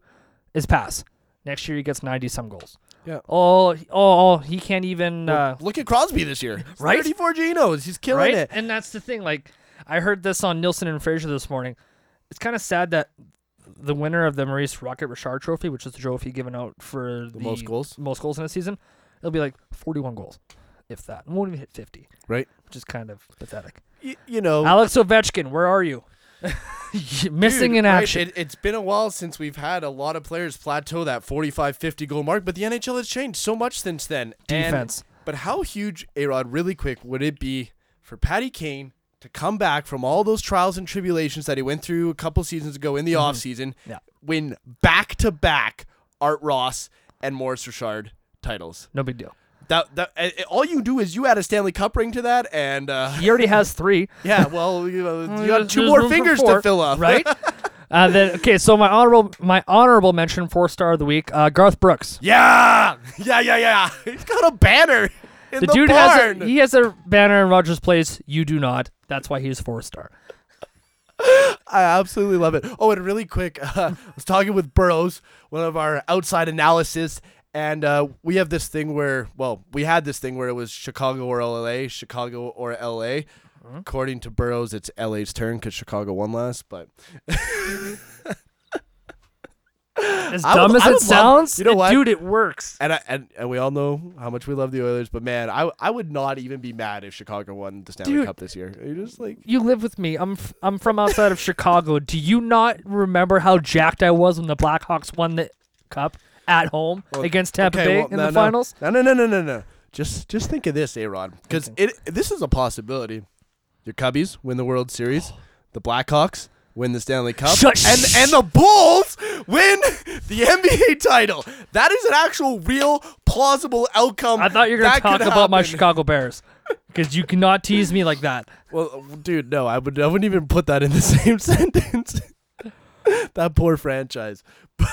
C: is pass. Next year he gets 90 some goals.
B: Yeah.
C: Oh, oh, he can't even.
B: Well,
C: Uh,
B: look at Crosby this year.
C: Right?
B: 34 Genos. He's killing
C: right?
B: it.
C: And that's the thing. Like, I heard this on Nielsen and Fraser this morning. It's kind of sad that the winner of the Maurice Rocket Richard Trophy, which is the trophy given out for the,
B: most goals?
C: most goals in a season, it'll be like 41 goals, if that. It won't even hit 50,
B: Right.
C: which is kind of pathetic.
B: Y- you know,
C: Alex Ovechkin, where are you? Missing
B: dude,
C: in
B: right,
C: action.
B: It, it's been a while since we've had a lot of players plateau that 45 50 goal mark, but the NHL has changed so much since then. And-
C: Defense.
B: but how huge, A Rod, really quick, would it be for Patty Kane to come back from all those trials and tribulations that he went through a couple seasons ago in the offseason,
C: Mm-hmm. Yeah.
B: win back to back Art Ross and Maurice Richard titles?
C: no big deal.
B: That, that all you do is you add a Stanley Cup ring to that, and uh,
C: He already has three.
B: yeah, well, you, know, you got two more fingers
C: four,
B: to fill up,
C: right? uh, then okay, so my honorable my honorable mention four star of the week, uh, Garth Brooks.
B: Yeah, yeah, yeah, yeah. He's got a banner in
C: The,
B: the,
C: dude
B: barn.
C: has a, he has a banner in Rogers Place. You do not. That's why he's four star.
B: I absolutely love it. Oh, and really quick, uh, I was talking with Burrows, one of our outside analysis, and uh, we have this thing where, well, we had this thing where it was Chicago or LA, Chicago or LA. According to Burrows, it's LA's turn because Chicago won last. But
C: As
B: I would-
C: dumb as it
B: would love-
C: sounds,
B: you know what?
C: dude, it works.
B: And, I, and and we all know how much we love the Oilers, but man, I I would not even be mad if Chicago won the Stanley
C: Dude.
B: Cup this year. You just like
C: You live with me. I'm f- I'm from outside of Chicago. Do you not remember how jacked I was when the Blackhawks won the cup at home
B: Well,
C: against Tampa
B: okay,
C: Bay
B: well,
C: in
B: no,
C: the
B: no.
C: finals?
B: No, no, no, no, no, no. Just just think of this, Aaron, because it this is a possibility. Your Cubbies win the World Series, the Blackhawks win the Stanley Cup,
C: Shut-
B: and and the Bulls win the NBA title. That is an actual, real, plausible outcome.
C: I thought you were gonna talk
B: could
C: about my. Chicago Bears because you cannot tease me like that.
B: Well, dude, no, I would I wouldn't even put that in the same sentence. that poor franchise.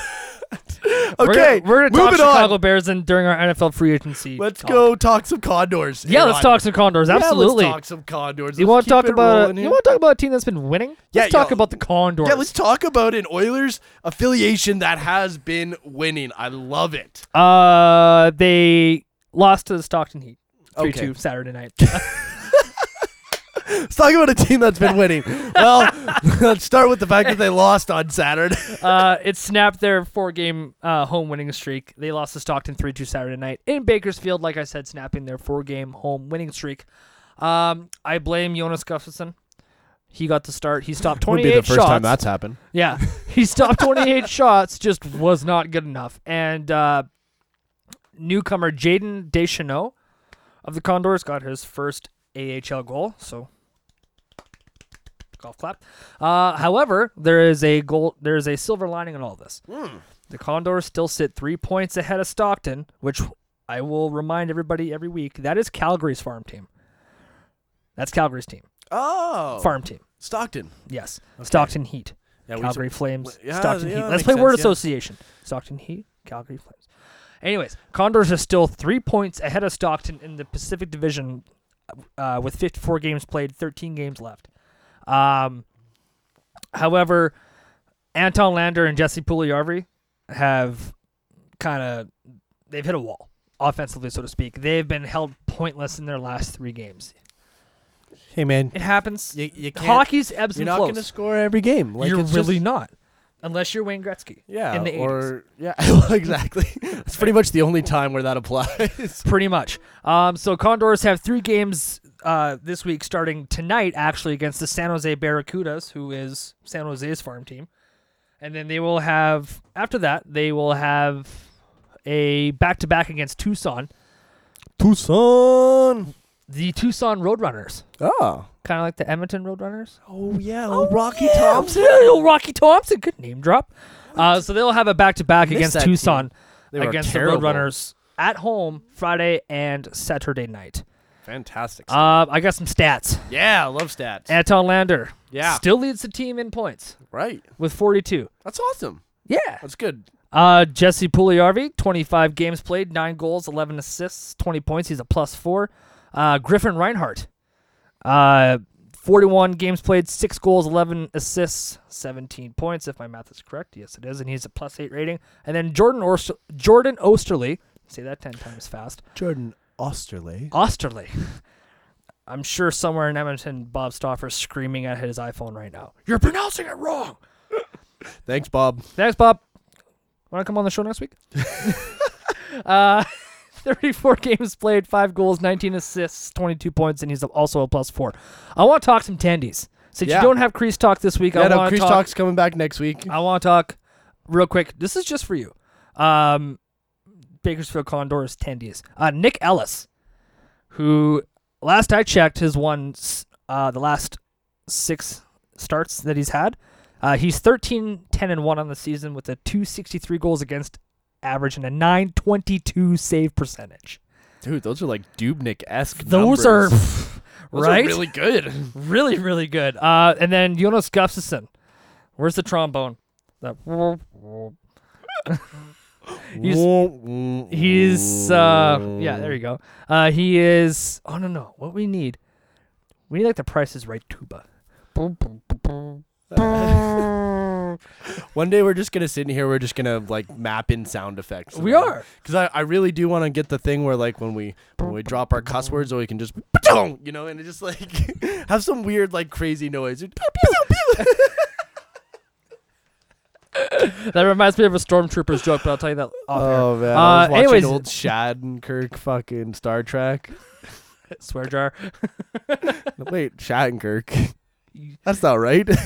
B: okay,
C: we're gonna, we're gonna talk Chicago
B: on.
C: Bears and during our NFL free agency.
B: Let's
C: talk.
B: go talk some Condors.
C: Yeah, let's talk some Condors.
B: Yeah,
C: Absolutely.
B: let's talk some Condors.
C: you
B: Let's
C: want to talk about you want to talk about a team that's been winning?
B: Yeah,
C: Let's talk
B: yo-
C: about the Condors.
B: Yeah, let's talk about an Oilers affiliation that has been winning. I love it.
C: Uh, they lost to the Stockton Heat. Three
B: Okay.
C: two Saturday night.
B: Let's talk about a team that's been winning. well, let's start with the fact that they lost on Saturday.
C: uh, it snapped their four game uh, home winning streak. They lost to Stockton 3 2 Saturday night in Bakersfield, like I said, snapping their four game home winning streak. Um, I blame Jonas Gustafsson. He got the start. He stopped 28 shots.
B: time that's happened.
C: Yeah, he stopped 28 shots, just was not good enough. And uh, newcomer Jaden Deschanel of the Condors got his first AHL goal. So golf clap. Uh, however, there is a goal. There is a silver lining in all this. The Condors still sit three points ahead of Stockton, which I will remind everybody every week. That is Calgary's farm team. That's Calgary's team,
B: Oh,
C: farm team.
B: Stockton.
C: Yes, Stockton Heat.
B: Yeah,
C: Calgary Flames,
B: yeah,
C: Stockton
B: yeah,
C: Heat. Let's play word
B: sense, yeah.
C: association. Stockton Heat, Calgary Flames. Anyways, Condors are still three points ahead of Stockton in the Pacific Division, uh, with 54 games played, 13 games left. Um, however, Anton Lander and Jesse Puljujärvi have kind of they've hit a wall offensively, so to speak. They've been held pointless in their last three games.
B: Hey man,
C: It happens.
B: you, you can't.
C: Hockey's ebbs
B: You're
C: and
B: not going to score every game. Like,
C: You're
B: it's
C: really
B: just-
C: not, unless you're Wayne Gretzky.
B: Yeah,
C: in the 80s.
B: or yeah, well, exactly. It's pretty much the only time where that applies.
C: pretty much. Um, so Condors have three games uh, this week, starting tonight, actually against the San Jose Barracudas, who is San Jose's farm team, and then they will have after that they will have a back-to-back against Tucson,
B: Tucson.
C: the Tucson Roadrunners,
B: Oh.
C: kind of like the Edmonton Roadrunners.
B: Oh yeah, oh, Rocky Thompson.
C: Yeah, old Rocky Thompson, good name drop. Uh, so they'll have a back-to-back against Tucson against
B: terrible.
C: the Roadrunners at home Friday and Saturday night.
B: Fantastic.
C: Uh, I got some stats.
B: yeah, I love stats.
C: Anton Lander
B: Yeah.
C: still leads the team in points
B: right.
C: with 42.
B: That's awesome.
C: Yeah.
B: That's good.
C: Uh, Jesse Puljujärvi, 25 games played, 9 goals, 11 assists, 20 points. He's a plus 4. Uh, Griffin Reinhardt, uh, 41 games played, 6 goals, 11 assists, 17 points, if my math is correct. Yes, it is. And he's a plus 8 rating. And then Jordan, Orst- Jordan Oesterle, say that 10 times fast.
B: Jordan Oesterle.
C: Oesterle. I'm sure somewhere in Edmonton, Bob Stauffer's screaming at his iPhone right now. You're pronouncing it wrong.
B: Thanks, Bob.
C: Thanks, Bob. Want to come on the show next week? uh, 34 games played, 5 goals, 19 assists, 22 points, and he's also a plus 4. I want to talk some tendies. Since
B: Yeah.
C: you don't have Crease Talk this week,
B: Yeah,
C: I
B: no,
C: want to
B: Crease
C: talk.
B: Talk's coming back next week.
C: I want to talk real quick. This is just for you. Um, Bakersfield Condors tendies. Uh, Nick Ellis, who last I checked has won uh, the last six starts that he's had. Uh, he's 13, 10, and 1 on the season with a 263 goals against average and a 922 save percentage.
B: Dude, those are like Dubnyk esque.
C: Those are
B: Those
C: right,
B: are really good.
C: really, really good. Uh, and then Jonas Gustafsson. Where's the trombone? That He's- He's uh yeah, there you go. Uh he is oh no no, what we need. We need like the price is right tuba.
B: One day we're just gonna sit in here. We're just gonna like map in sound effects.
C: We are.
B: because I, I really do want to get the thing where like when we when we drop our cuss words, or we can just you know, and it just like have some weird like crazy noise.
C: That reminds me of a stormtroopers joke, but I'll tell you that. Off air.
B: Oh man,
C: Uh,
B: I was watching
C: anyways-
B: old Shattenkirk fucking Star Trek.
C: Swear jar.
B: Wait, Shattenkirk. That's not right.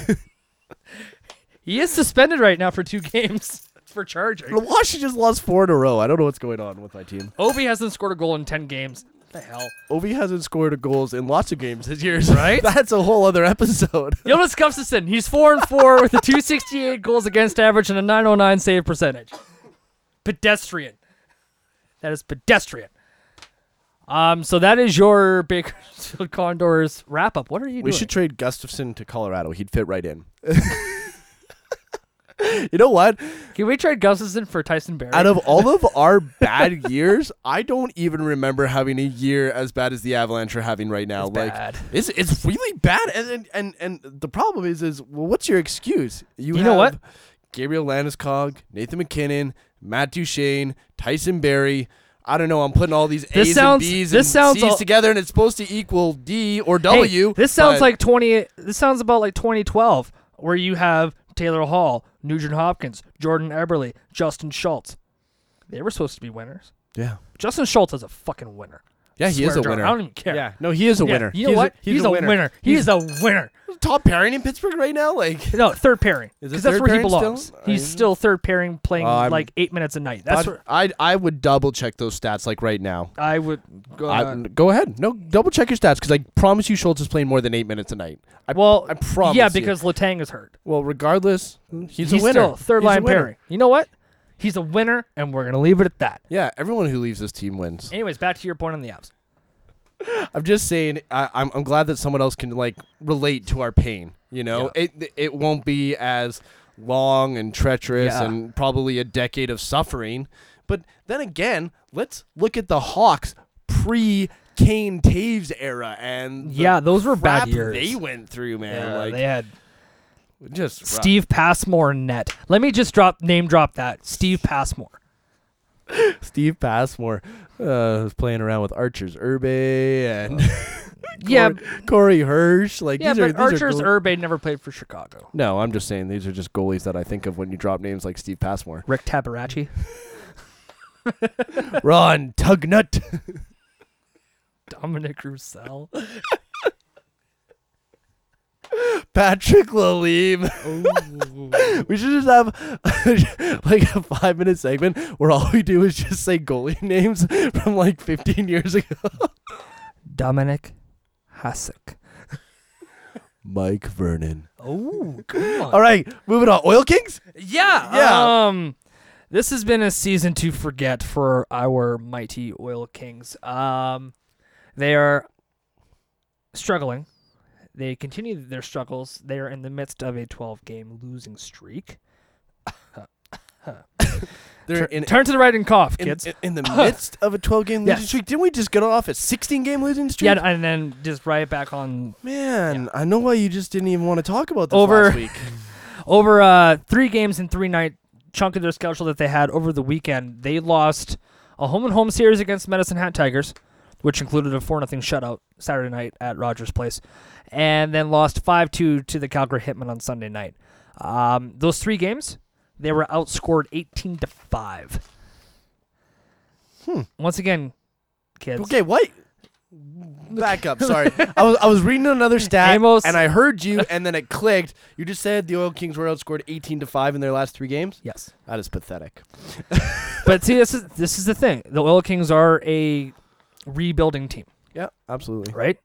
C: He is suspended right now for two games for charging.
B: The Washington just lost four in a row. I don't know what's going on with my team.
C: Ovi hasn't scored a goal in ten games. The hell?
B: Ovi hasn't scored a goals in lots of games this year.
C: Right?
B: That's a whole other episode.
C: Jonas Gustafsson, he's four and four with a 268 goals against average and a 909 save percentage. Pedestrian. That is pedestrian. Um, so that is your Bakersfield Condors wrap up. What are you
B: We
C: doing?
B: should trade Gustafsson to Colorado. He'd fit right in. You know what?
C: Can we trade Gustafsson for Tyson Barrie?
B: Out of all of our bad years, I don't even remember having a year as bad as the Avalanche are having right now.
C: It's
B: like
C: bad.
B: it's it's really bad. And and and, and the problem is is well, what's your excuse?
C: You know what?
B: Gabriel Landeskog, Nathan MacKinnon, Matt Duchene, Tyson Barrie. I don't know. I'm putting all these
C: This
B: A's
C: sounds-
B: and B's
C: this
B: and C's
C: all-
B: together, and it's supposed to equal D or
C: Hey,
B: W.
C: this sounds like 20. This sounds about like 2012, where you have Taylor Hall, Nugent Hopkins, Jordan Eberle, Justin Schultz. They were supposed to be winners.
B: yeah,
C: Justin Schultz is a fucking winner.
B: Yeah. He is
C: Swear
B: a
C: jar.
B: winner.
C: I don't even care.
B: Yeah, no, he is a
C: Yeah,
B: winner.
C: You know
B: He's
C: what?
B: A, he's, a, winner.
C: He's, a winner.
B: top pairing in Pittsburgh right now. Like
C: No, third pairing.
B: Is it
C: Because that's
B: third
C: where he
B: pairing
C: belongs.
B: still?
C: He's
B: I-
C: still third pairing, playing
B: Uh, I'm-
C: like eight minutes a night. That's
B: I'd,
C: where
B: I'd I would double check those stats like right now.
C: I would go.
B: I,
C: on.
B: go ahead. No, double check your stats because I promise you, Schultz is playing more than eight minutes a night. I,
C: well,
B: I promise.
C: yeah,
B: you.
C: because Letang is hurt.
B: well, regardless, he's,
C: He's,
B: a winner.
C: still third
B: He's a
C: line
B: winner.
C: pairing. You know what? He's a winner, and we're gonna leave it at that.
B: Yeah, everyone who leaves this team wins.
C: Anyways, back to your point on the Avs.
B: I'm just saying. I, I'm I'm glad that someone else can like relate to our pain. You know, it it won't be as long and treacherous
C: Yeah.
B: and probably a decade of suffering. But then again, let's look at the Hawks pre Kane Toews era and the
C: Yeah, those were bad
B: crap
C: years.
B: they went through, man.
C: Yeah,
B: like
C: they had
B: just rough.
C: Steve Passmore net. Let me just drop name drop that Steve Passmore.
B: Steve Passmore uh, was playing around with Arturs Irbe and
C: Yeah,
B: Corey, Corey Hirsch. Like
C: yeah,
B: these are
C: but
B: these
C: Arturs
B: are goal-
C: Irbe never played for Chicago.
B: No, I'm just saying these are just goalies that I think of when you drop names like Steve Passmore.
C: Rick Tabaracci.
B: Ron Tugnutt.
C: Dominic Roussel.
B: Patrick Lalime. we should just have like a five minute segment where all we do is just say goalie names from like 15 years ago.
C: Dominik Hasek.
B: Mike Vernon.
C: Oh, come on.
B: All right, moving on. Oil Kings?
C: Yeah.
B: Yeah.
C: Um, this has been a season to forget for our mighty Oil Kings. Um, they are struggling. They continue their struggles. They are in the midst of a 12 game losing streak.
B: They're in,
C: Turn to the right and cough,
B: in,
C: kids.
B: in, in the midst of a 12 game losing
C: Yes.
B: streak. Didn't we just get off a 16 game losing streak?
C: yeah, and then just right back on
B: Man, I know why you just didn't even want to talk about this
C: Over-
B: last week.
C: over uh three games in three night chunk of their schedule that they had over the weekend. They lost a home and home series against Medicine Hat Tigers, which included a four nothing shutout Saturday night at Rogers Place, and then lost five two to the Calgary Hitmen on Sunday night. Um, those three games, they were outscored eighteen to five.
B: Hmm.
C: Once again, kids.
B: Okay, what? Back up. Sorry, I was I was reading another stat,
C: Amos-
B: and I heard you, and then it clicked. You just said the Oil Kings were outscored 18 to five in their last three games.
C: Yes.
B: That is pathetic.
C: But see, this is this is the thing. The Oil Kings are a rebuilding team,
B: Yeah, absolutely.
C: right?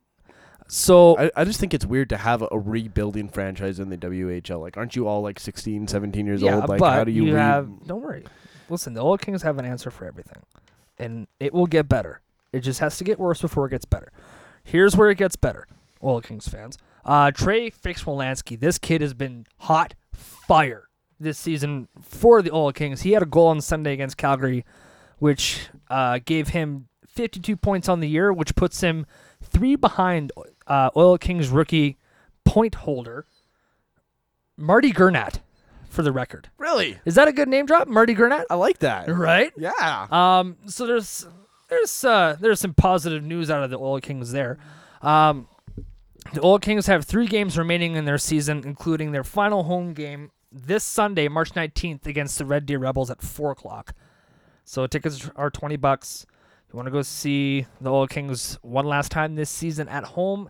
C: So
B: I, I just think it's weird to have a, a rebuilding franchise in the WHL. Like, aren't you all like 16, 17 years
C: yeah,
B: old? Like,
C: but
B: how do you, re-
C: have? Don't worry. Listen, the Oil Kings have an answer for everything, and it will get better. It just has to get worse before it gets better. Here's where it gets better, Oil Kings fans. Uh, Trey Fix-Wolansky, this kid has been hot fire this season for the Oil Kings. He had a goal on Sunday against Calgary, which uh, gave him 52 points on the year, which puts him three behind uh, Oil Kings rookie point holder Marty Gernat, for the record.
B: Really?
C: Is that a good name drop, Marty Gernat?
B: I like that.
C: Right.
B: Yeah.
C: Um. So there's there's uh there's some positive news out of the Oil Kings there. Um, the Oil Kings have three games remaining in their season, including their final home game this Sunday, March 19th, against the Red Deer Rebels at 4 o'clock. So tickets are 20 bucks. You want to go see the Oil Kings one last time this season at home?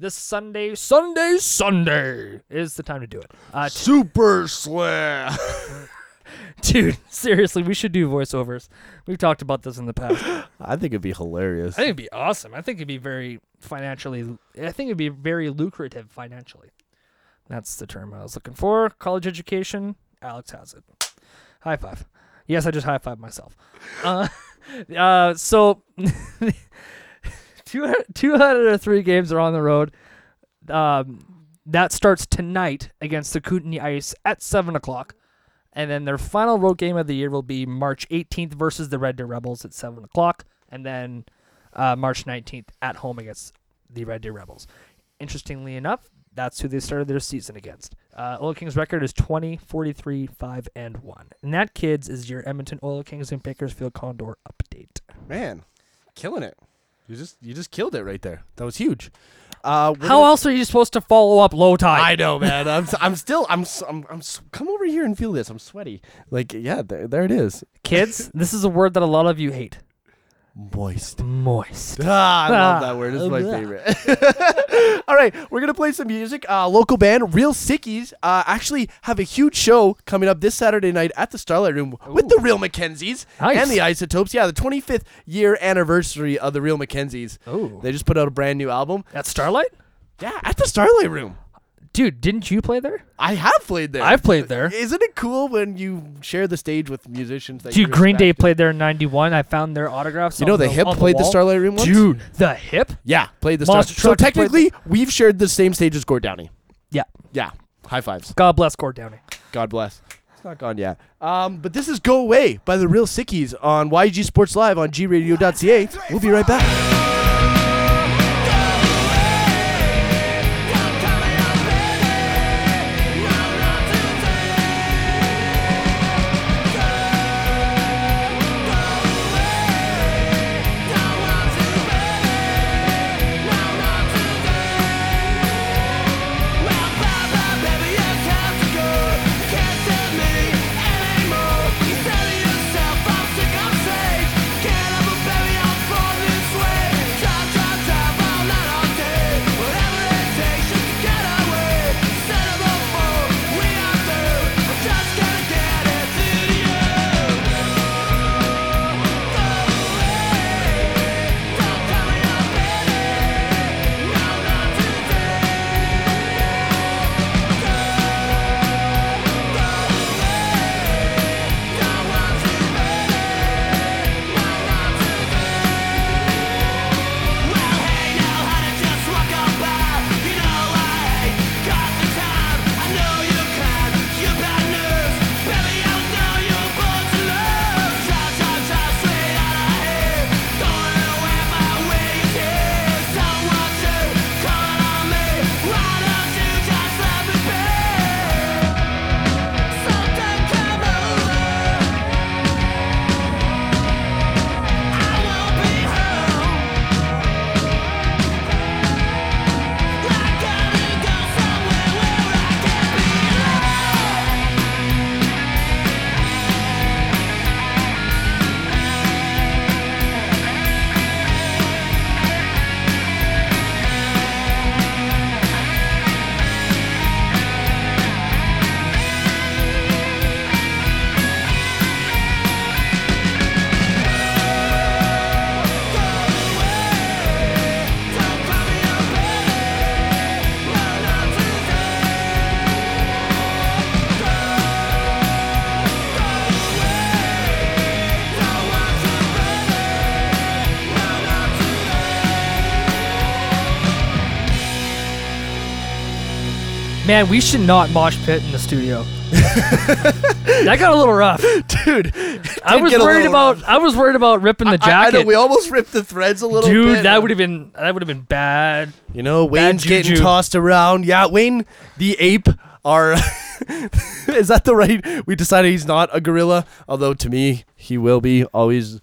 C: This Sunday, Sunday, Sunday is the time to do it. Uh, t-
A: Super slam.
C: dude, seriously, we should do voiceovers. We've talked about this in the past.
A: I think it'd be hilarious.
C: I think it'd be awesome. I think it'd be very financially. I think it'd be very lucrative financially. That's the term I was looking for. College education. Alex has it. High five. Yes, I just high five myself. Uh, uh, so two two out of three games are on the road. Um, that starts tonight against the Kootenay Ice at seven o'clock. And then their final road game of the year will be March 18th versus the Red Deer Rebels at 7 o'clock. And then uh, March 19th at home against the Red Deer Rebels. Interestingly enough, that's who they started their season against. Uh, Oil Kings record is 20, 43, 5, and 1. And that, kids, is your Edmonton Oil Kings and Bakersfield Condor update.
A: Man, killing it. You just you just killed it right there. That was huge. Uh,
C: How else are you supposed to follow up Lowetide?
A: I know, man. I'm s- I'm still I'm I'm, I'm come over here and feel this. I'm sweaty. Like yeah, there, there it is.
C: Kids, this is a word that a lot of you hate.
A: Moist.
C: Moist.
A: Ah, I love that word. It's my favorite. All right, we're gonna play some music. Uh, local band Real Sickies uh, actually have a huge show coming up this Saturday night at the Starlight Room with the Real McKenzies
C: Nice.
A: and the Isotopes. Yeah, the 25th year anniversary of the Real McKenzies.
C: Oh.
A: They just put out a brand new album.
C: At Starlight?
A: Yeah, at the Starlight Room.
C: Dude, didn't you play there?
A: I have played there.
C: I've played there.
A: Isn't it cool when you share the stage with musicians that
C: Dude, Green Day played there in '91. I found their autographs.
A: You know
C: on
A: the Hip played the
C: wall.
A: Starlight Room once?
C: Dude, the Hip.
A: Yeah, played the
C: Monster
A: Starlight. So technically, we've shared the same stage as Gord Downie.
C: Yeah.
A: Yeah, high fives.
C: God bless Gord Downie.
A: God bless. It's not gone yet. Um, but this is "Go Away" by the Real Sickies on YEG Sports Live on gradio.ca. We'll be right back.
C: Man, we should not mosh pit in the studio. that got a little rough.
A: Dude,
C: I was worried about.
A: rough.
C: I was worried about ripping the
A: I, I
C: jacket.
A: know we almost ripped the threads a little bit.
C: Dude,
A: bit.
C: that would have been that would have been bad.
A: You know, Wayne's getting tossed around. Yeah, Wayne the ape are. is that the right? We decided he's not a gorilla, although to me he will be always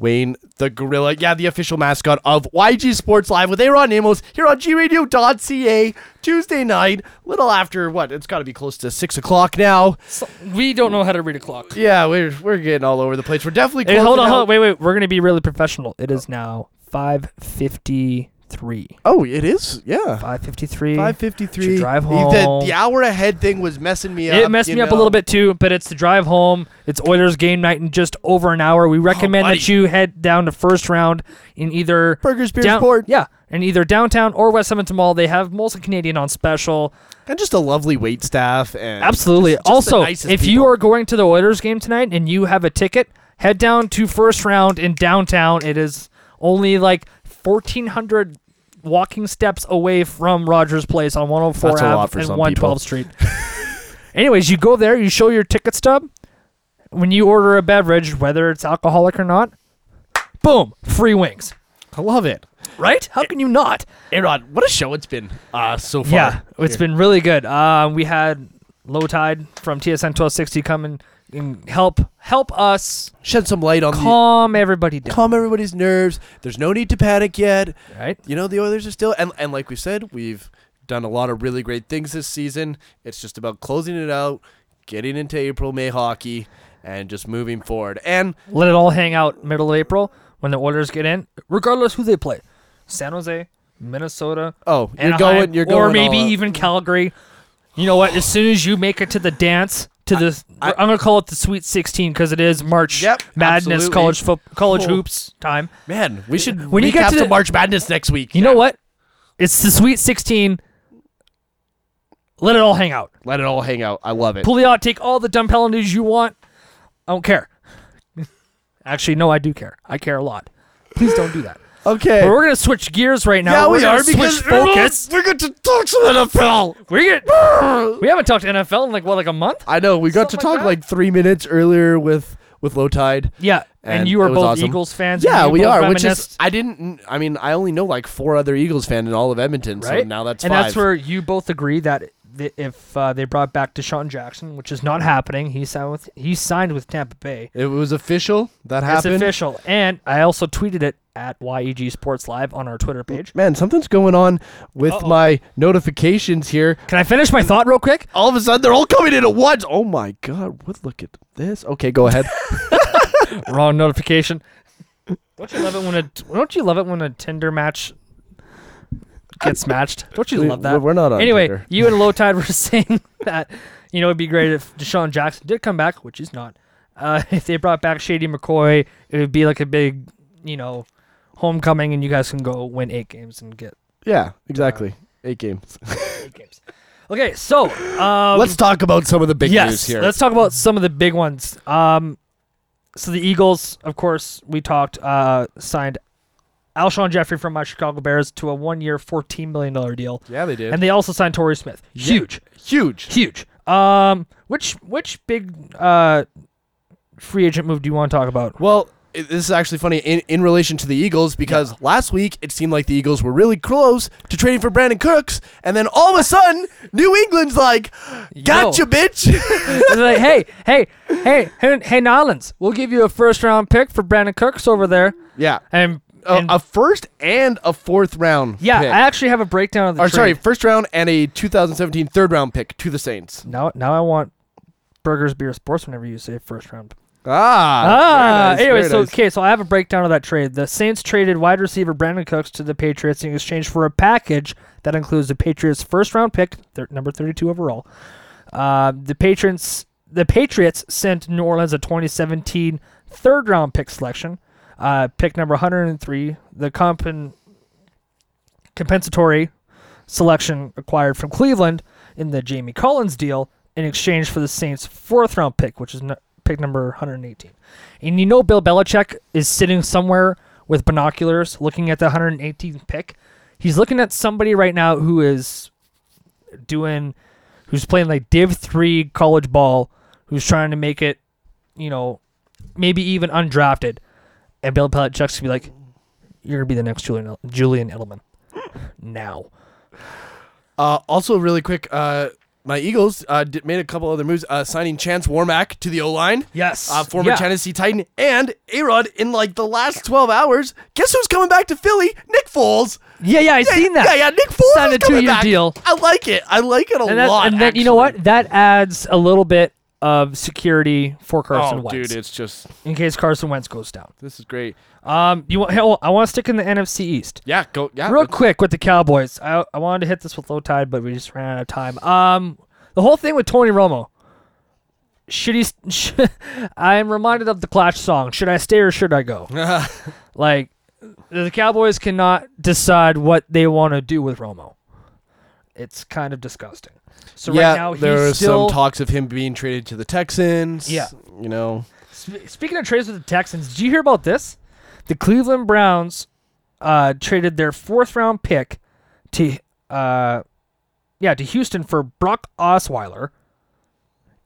B: Wayne the Gorilla, yeah, the official mascot of YEG Sports Live with Aaron Amos here on gradio.ca Tuesday night, little after what? It's got to be close to six o'clock now.
C: So- we don't know how to read a clock.
B: Yeah, we're we're getting all over the place. We're definitely
C: Hey, hold
B: closing
C: on, hold on, wait, wait. We're gonna be really professional. It is now five fifty three.
B: Oh, it is. Yeah.
C: Five fifty three.
B: Five fifty three.
C: Drive home.
B: the hour ahead thing was messing me up.
C: It messed me up a little bit too, but it's the drive home. It's Oilers game night in just over an hour. We oh, recommend
B: buddy.
C: that you head down to first round in either
B: Burgers, beer,
C: down,
B: sport,
C: yeah, in either downtown or West Edmonton Mall. They have Molson Canadian on special.
B: and just a lovely wait staff. And
C: Absolutely.
B: just- just
C: also, if you are going to the Oilers game tonight and you have a ticket, head down to first round in downtown. It is only like fourteen hundred walking steps away from Rogers Place on 104
B: That's
C: Ave and
B: some
C: 112 Street. Anyways, you go there, you show your ticket stub. When you order a beverage, whether it's alcoholic or not, boom, free wings.
B: I love it.
C: Right? How can you not?
B: Aaron, what a show it's been uh, so far.
C: Yeah, it's been really good. Uh, we had Lowetide from TSN 1260 come and, and help help us
B: Shed some light on
C: calm everybody
B: the
C: down.
B: calm everybody's nerves. There's no need to panic yet.
C: Right?
B: You know the Oilers are still and and like we said, we've done a lot of really great things this season. It's just about closing it out, getting into April May hockey, and just moving forward. And
C: Let it all hang out middle of April when the Oilers get in, regardless who they play. San Jose, Minnesota,
B: oh, you're going, you're going,
C: or maybe even Calgary. You know what? As soon as you make it to the dance, to
B: I-
C: am gonna call it the Sweet 16 because it is March
B: Yep,
C: Madness,
B: absolutely.
C: college foot, college
B: Oh.
C: hoops time.
B: man. We should
C: When you get to the-
B: March Madness next week.
C: You know what? It's the Sweet 16. Let it all hang out.
B: Let it all hang out. I love it.
C: Pull the out. Take all the dumb penalties you want. I don't care. Actually, no, I do care. I care a lot. Please don't do that.
B: Okay.
C: But we're gonna switch gears right now.
B: yeah,
C: we're
B: we
C: gonna
B: are because
C: switch focus.
B: we're going to talk some NFL.
C: We get. We haven't talked to NFL in like what, like a month?
B: I know we got to
C: Something like
B: talk
C: that.
B: like three minutes earlier with with Lowetide.
C: Yeah, and,
B: And
C: you are both
B: awesome.
C: Eagles fans.
B: Yeah, we
C: both
B: are. Which is I didn't. I mean, I only know like four other Eagles fans in all of Edmonton.
C: right.
B: So now that's
C: and
B: five.
C: that's where you both agree that th- if uh, they brought back DeSean Jackson, which is not happening, he signed with he signed with Tampa Bay.
B: it was official. That happened.
C: It's official, and I also tweeted it at YEG Sports Live on our Twitter page.
B: Man, something's going on with
C: Uh-oh.
B: my notifications here.
C: Can I finish my thought real quick?
B: All of a sudden, they're all coming in at once. Oh my god! What? Look at this. Okay, go ahead.
C: Wrong notification. Don't you love it when a Don't you love it when a Tinder match gets matched? Don't you
B: We-
C: love that?
B: We're not on
C: anyway,
B: Tinder.
C: you and Lowetide were saying that you know it'd be great if DeSean Jackson did come back, which he's not. Uh, if they brought back Shady McCoy, it would be like a big, you know, homecoming, and you guys can go win eight games and get
B: Yeah, exactly. Eight games.
C: eight games. Okay, so um,
B: Let's talk about some of the big
C: yes,
B: news here.
C: let's talk about some of the big ones. Um, so the Eagles, of course, we talked uh, signed Alshon Jeffery from my Chicago Bears to a one-year, fourteen million dollar deal,
B: yeah, they did.
C: and they also signed Torrey Smith.
B: Yeah.
C: Huge,
B: huge.
C: huge. Um, which which big uh free agent move do you want to talk about?
B: Well, it, this is actually funny in, in relation to the Eagles because last week it seemed like the Eagles were really close to trading for Brandin Cooks, and then all of a sudden, New England's like, "Gotcha, bitch!"
C: Like, hey, hey, hey, hey, hey, Nolans, we'll give you a first round pick for Brandin Cooks over there,
B: yeah,
C: and,
B: a, a first and a fourth round.
C: yeah,
B: pick.
C: I actually have a breakdown of the
B: or
C: trade.
B: sorry, first round and a 2017 third round pick to the Saints.
C: Now, now I want Burgers Beer Sports whenever you say first round.
B: Ah,
C: Ah,
B: nice,
C: anyway, so
B: nice.
C: okay, so I have a breakdown of that trade. The Saints traded wide receiver Brandin Cooks to the Patriots in exchange for a package that includes the Patriots' first round pick, thir- number thirty-two overall. Uh, the Patriots, the Patriots sent New Orleans a 2017 third round pick selection, uh, pick number 103. The compen- compensatory selection acquired from Cleveland in the Jamie Collins deal in exchange for the Saints' fourth round pick, which is pick number 118. And you know Bill Belichick is sitting somewhere with binoculars looking at the 118th pick. He's looking at somebody right now who is doing who's playing like Div 3 college ball, who's trying to make it, you know, maybe even undrafted. And Bill Belichick's gonna be like, "You're gonna be the next Julian Julian Edelman." now,
B: Uh, also, really quick, uh, my Eagles uh, did, made a couple other moves, uh, signing Chance Warmack to the O line.
C: Yes.
B: uh, former
C: Yeah.
B: Tennessee Titan, and A Rod in like the last twelve hours. Guess who's coming back to Philly? Nick Foles.
C: Yeah, yeah, I seen that.
B: Yeah, yeah, Nick Foles
C: Signed
B: is
C: a
B: coming
C: two-year
B: back.
C: deal.
B: I like it. I like it a
C: And, that,
B: lot.
C: and then you know what? That adds a little bit of security for Carson
B: Oh,
C: Wentz
B: dude, it's just
C: in case Carson Wentz goes down.
B: this is great.
C: Um, you want? Hell, I want to stick in the NFC East.
B: Yeah, go. Yeah,
C: Real quick with the Cowboys. I, I wanted to hit this with Lowetide, but we just ran out of time. Um, the whole thing with Tony Romo. Should he? Sh- I'm reminded of the Clash song. Should I stay or should I go? like, the Cowboys cannot decide what they want to do with Romo. It's kind of disgusting. So
B: yeah,
C: right now he's
B: there are
C: still.
B: some talks of him being traded to the Texans.
C: Yeah.
B: you know.
C: Sp- Speaking of trades with the Texans, did you hear about this? The Cleveland Browns uh, traded their fourth round pick to uh, yeah to Houston for Brock Osweiler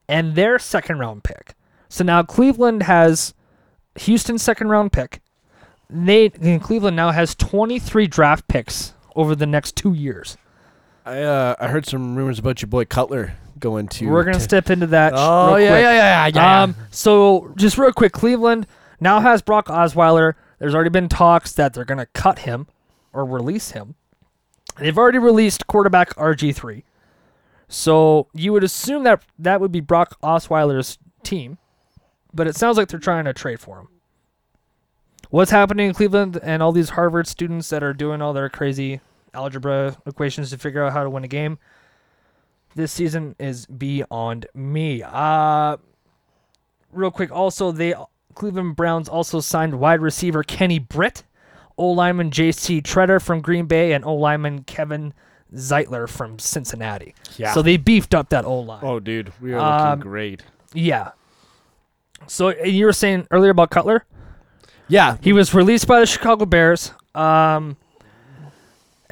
C: and their second round pick. So now Cleveland has Houston's second round pick. They and Cleveland now has 23 draft picks over the next two years.
B: I uh, I heard some rumors about your boy Cutler going to.
C: We're gonna
B: to-
C: step into that.
B: Oh
C: real
B: yeah, yeah, yeah, yeah, yeah.
C: Um, so just real quick, Cleveland now has Brock Osweiler. There's already been talks that they're gonna cut him or release him. They've already released quarterback RG three. So you would assume that that would be Brock Osweiler's team, but it sounds like they're trying to trade for him. What's happening in Cleveland and all these Harvard students that are doing all their crazy algebra equations to figure out how to win a game? This season is beyond me. Uh real quick, also they Cleveland Browns also signed wide receiver Kenny Britt, O lineman J.C. Tretter from Green Bay, and O lineman Kevin Zeitler from Cincinnati.
B: Yeah.
C: So they beefed up that O line.
B: oh, dude, we are
C: Um,
B: looking great.
C: Yeah. So you were saying earlier about Cutler.
B: Yeah,
C: He was released by the Chicago Bears. Um,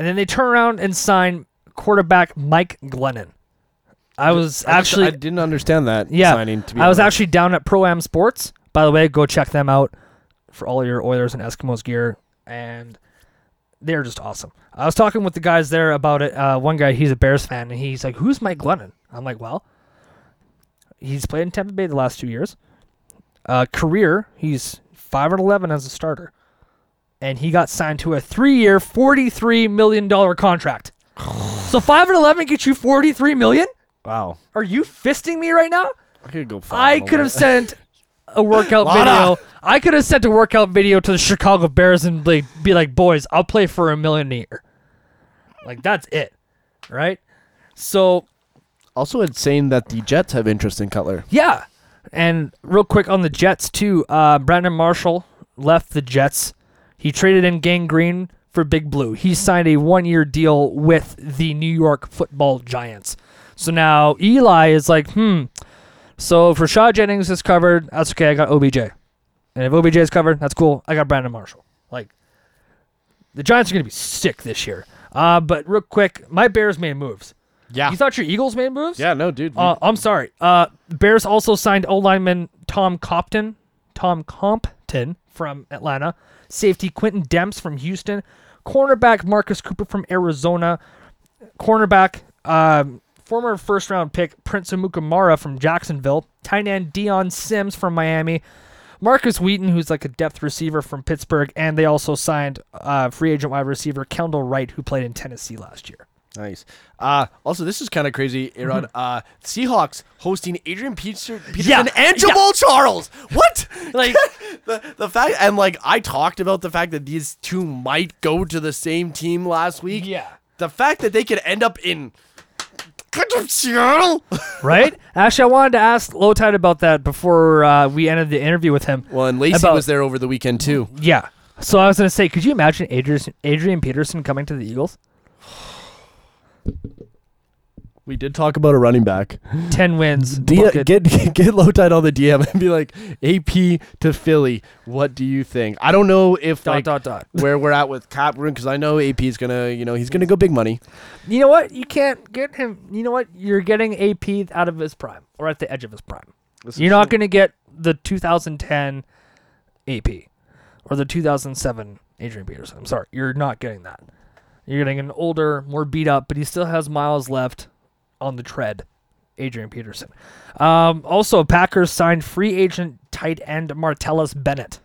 C: and then they turn around and sign quarterback Mike Glennon. I was
B: I
C: actually
B: I didn't understand that
C: Yeah,
B: signing. To be
C: I was
B: honest.
C: actually down at Pro Am Sports. By the way, go check them out for all your Oilers and Eskimos gear, and they're just awesome. I was talking with the guys there about it. Uh, one guy, he's a Bears fan, and he's like, "Who's Mike Glennon?" I'm like, "Well, he's played in Tampa Bay the last two years. Uh, career, he's five and eleven as a starter, and he got signed to a three-year, forty-three million dollar contract. so five and eleven gets you forty-three million?
B: wow.
C: Are you fisting me right now?
B: I could go.
C: I could have sent a workout video. I could have sent a workout video to the Chicago Bears and like be like, "Boys, I'll play for a million a year." Like that's it, right? So
B: Also, it's saying that the Jets have interest in Cutler.
C: yeah, and real quick on the Jets too. Uh, Brandon Marshall left the Jets. He traded in Gang Green for Big Blue. He signed a one-year deal with the New York Football Giants. So now Eli is like, hmm. So if Rashad Jennings is covered, that's okay. I got OBJ, and if OBJ is covered, that's cool. I got Brandon Marshall. Like the Giants are gonna be sick this year. Uh, but real quick, my Bears made moves.
B: Yeah.
C: You thought your Eagles made moves?
B: yeah. No, dude.
C: Uh, I'm sorry. Uh, Bears also signed O lineman Tom Compton, Tom Compton from Atlanta, safety Quentin Demps from Houston, cornerback Marcus Cooper from Arizona, cornerback um, former first round pick Prince Amukamara from Jacksonville, tight end Dion Sims from Miami. Markus Wheaton, who's like a depth receiver from Pittsburgh, and they also signed uh, free agent wide receiver Kendall Wright, who played in Tennessee last year.
B: Nice. Uh, also, this is kind of crazy, Aaron. Uh, Seahawks hosting Adrian Peterson, Peterson
C: Yeah,
B: and
C: yeah.
B: Jamaal Charles. What?
C: Like-
B: the the fact, and like I talked about the fact that these two might go to the same team last week.
C: Yeah.
B: The fact that they could end up in Seattle.
C: right? Actually, I wanted to ask Lowetide about that before uh, we ended the interview with him.
B: Well, and Lacey
C: About-
B: was there over the weekend too.
C: Yeah. So I was going to say, could you imagine Adrian, Adrian Peterson coming to the Eagles?
B: We did talk about a running back.
C: 10 wins.
B: D- get get Lowetide on the DM and be like AP to Philly. What do you think? I don't know if
C: dot,
B: like
C: dot, dot.
B: where we're at with cap room because I know AP is gonna you know he's gonna go big money.
C: You know what? You can't get him. You know what? You're getting AP out of his prime or at the edge of his prime.
B: This
C: You're not
B: true.
C: going to get the 2010 AP or the 2007 Adrian Peterson. I'm sorry. You're not getting that. You're getting an older, more beat up, but he still has miles left on the tread Adrian Peterson. Um, also, Packers signed free agent tight end Martellus Bennett.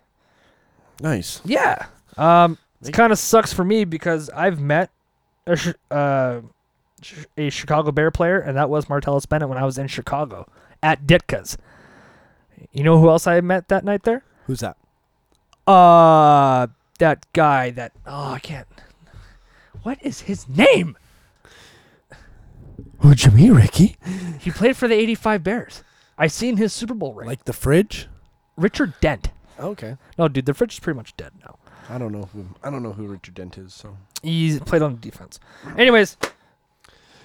B: Nice.
C: Yeah. Um, it kind of sucks for me because I've met a, uh, a Chicago Bear player, and that was Martellus Bennett when I was in Chicago at Ditka's. You know who else I met that night there?
B: Who's that?
C: Uh, that guy that oh I can't. What is his name?
B: Who'd you meet, Ricky?
C: He played for the '85 Bears. I seen his Super Bowl ring.
B: Like the fridge?
C: Richard Dent.
B: Okay.
C: No, dude, the fridge is pretty much dead now.
B: I don't know who I don't know who Richard Dent is. So
C: He played on defense. Anyways,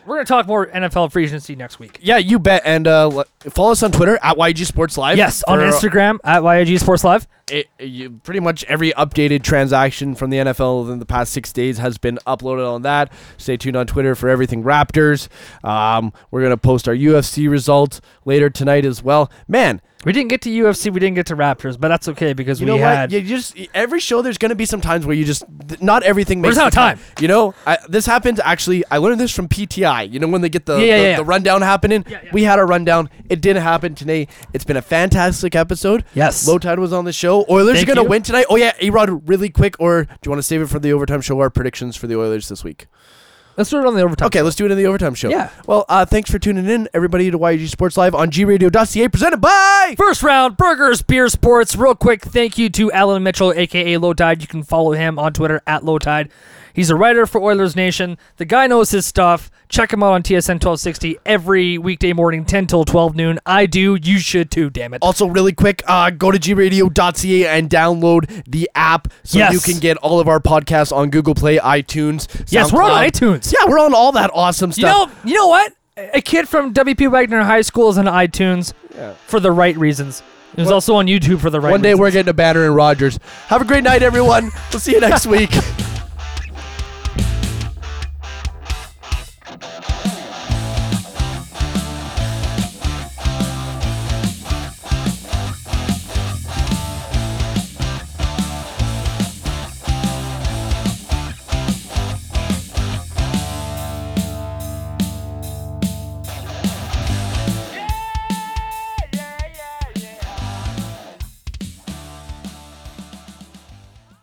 C: we're gonna talk more NFL free agency next week.
B: yeah, you bet. And uh, follow us on Twitter at YEG Sports Live.
C: Yes, on
B: uh,
C: Instagram at YEG Sports Live.
B: It, you, pretty much every updated transaction from the NFL in the past six days has been uploaded on that. Stay tuned on Twitter for everything Raptors. Um, we're gonna post our UFC results later tonight as well. Man,
C: We didn't get to UFC, we didn't get to Raptors, but that's okay because
B: you
C: we
B: know
C: had.
B: what? You just every show there's gonna be some times where you just not everything makes
C: just out of
B: the
C: time.
B: You know, I, this happened actually. I learned this from PTI. You know when they get the
C: Yeah, yeah,
B: the,
C: yeah.
B: the rundown happening. We had a rundown. It didn't happen today. It's been a fantastic episode.
C: Yes.
B: Lowetide was on the show. Oilers
C: Thank
B: are gonna
C: you.
B: win tonight. Oh yeah, A Rod, really quick, or do you want to save it for the overtime show? Our predictions for the Oilers this week.
C: Let's do it on the overtime.
B: Okay, let's do it in the overtime show.
C: Yeah.
B: Well, uh, thanks for tuning in, everybody, to YEG Sports Live on gradio.ca, presented by.
C: First round, burgers, beer, sports. Real quick, thank you to Allan Mitchell, aka Lowetide. You can follow him on Twitter at Lowetide. He's a writer for Oilers Nation. The guy knows his stuff. Check him out on TSN 1260 every weekday morning, 10 till 12 noon. I do. You should too, damn it.
B: Also, really quick, uh, go to gradio.ca and download the app so
C: Yes.
B: you can get all of our podcasts on Google Play, iTunes.
C: Yes, we're on iTunes.
B: Yeah, we're on all that awesome stuff.
C: You know, you know what? A kid from WP Wagner High School is on iTunes for the right reasons. It was also on YouTube for the right
B: One day
C: reasons.
B: we're getting a banner in Rogers. Have a great night, everyone. We'll see you next week.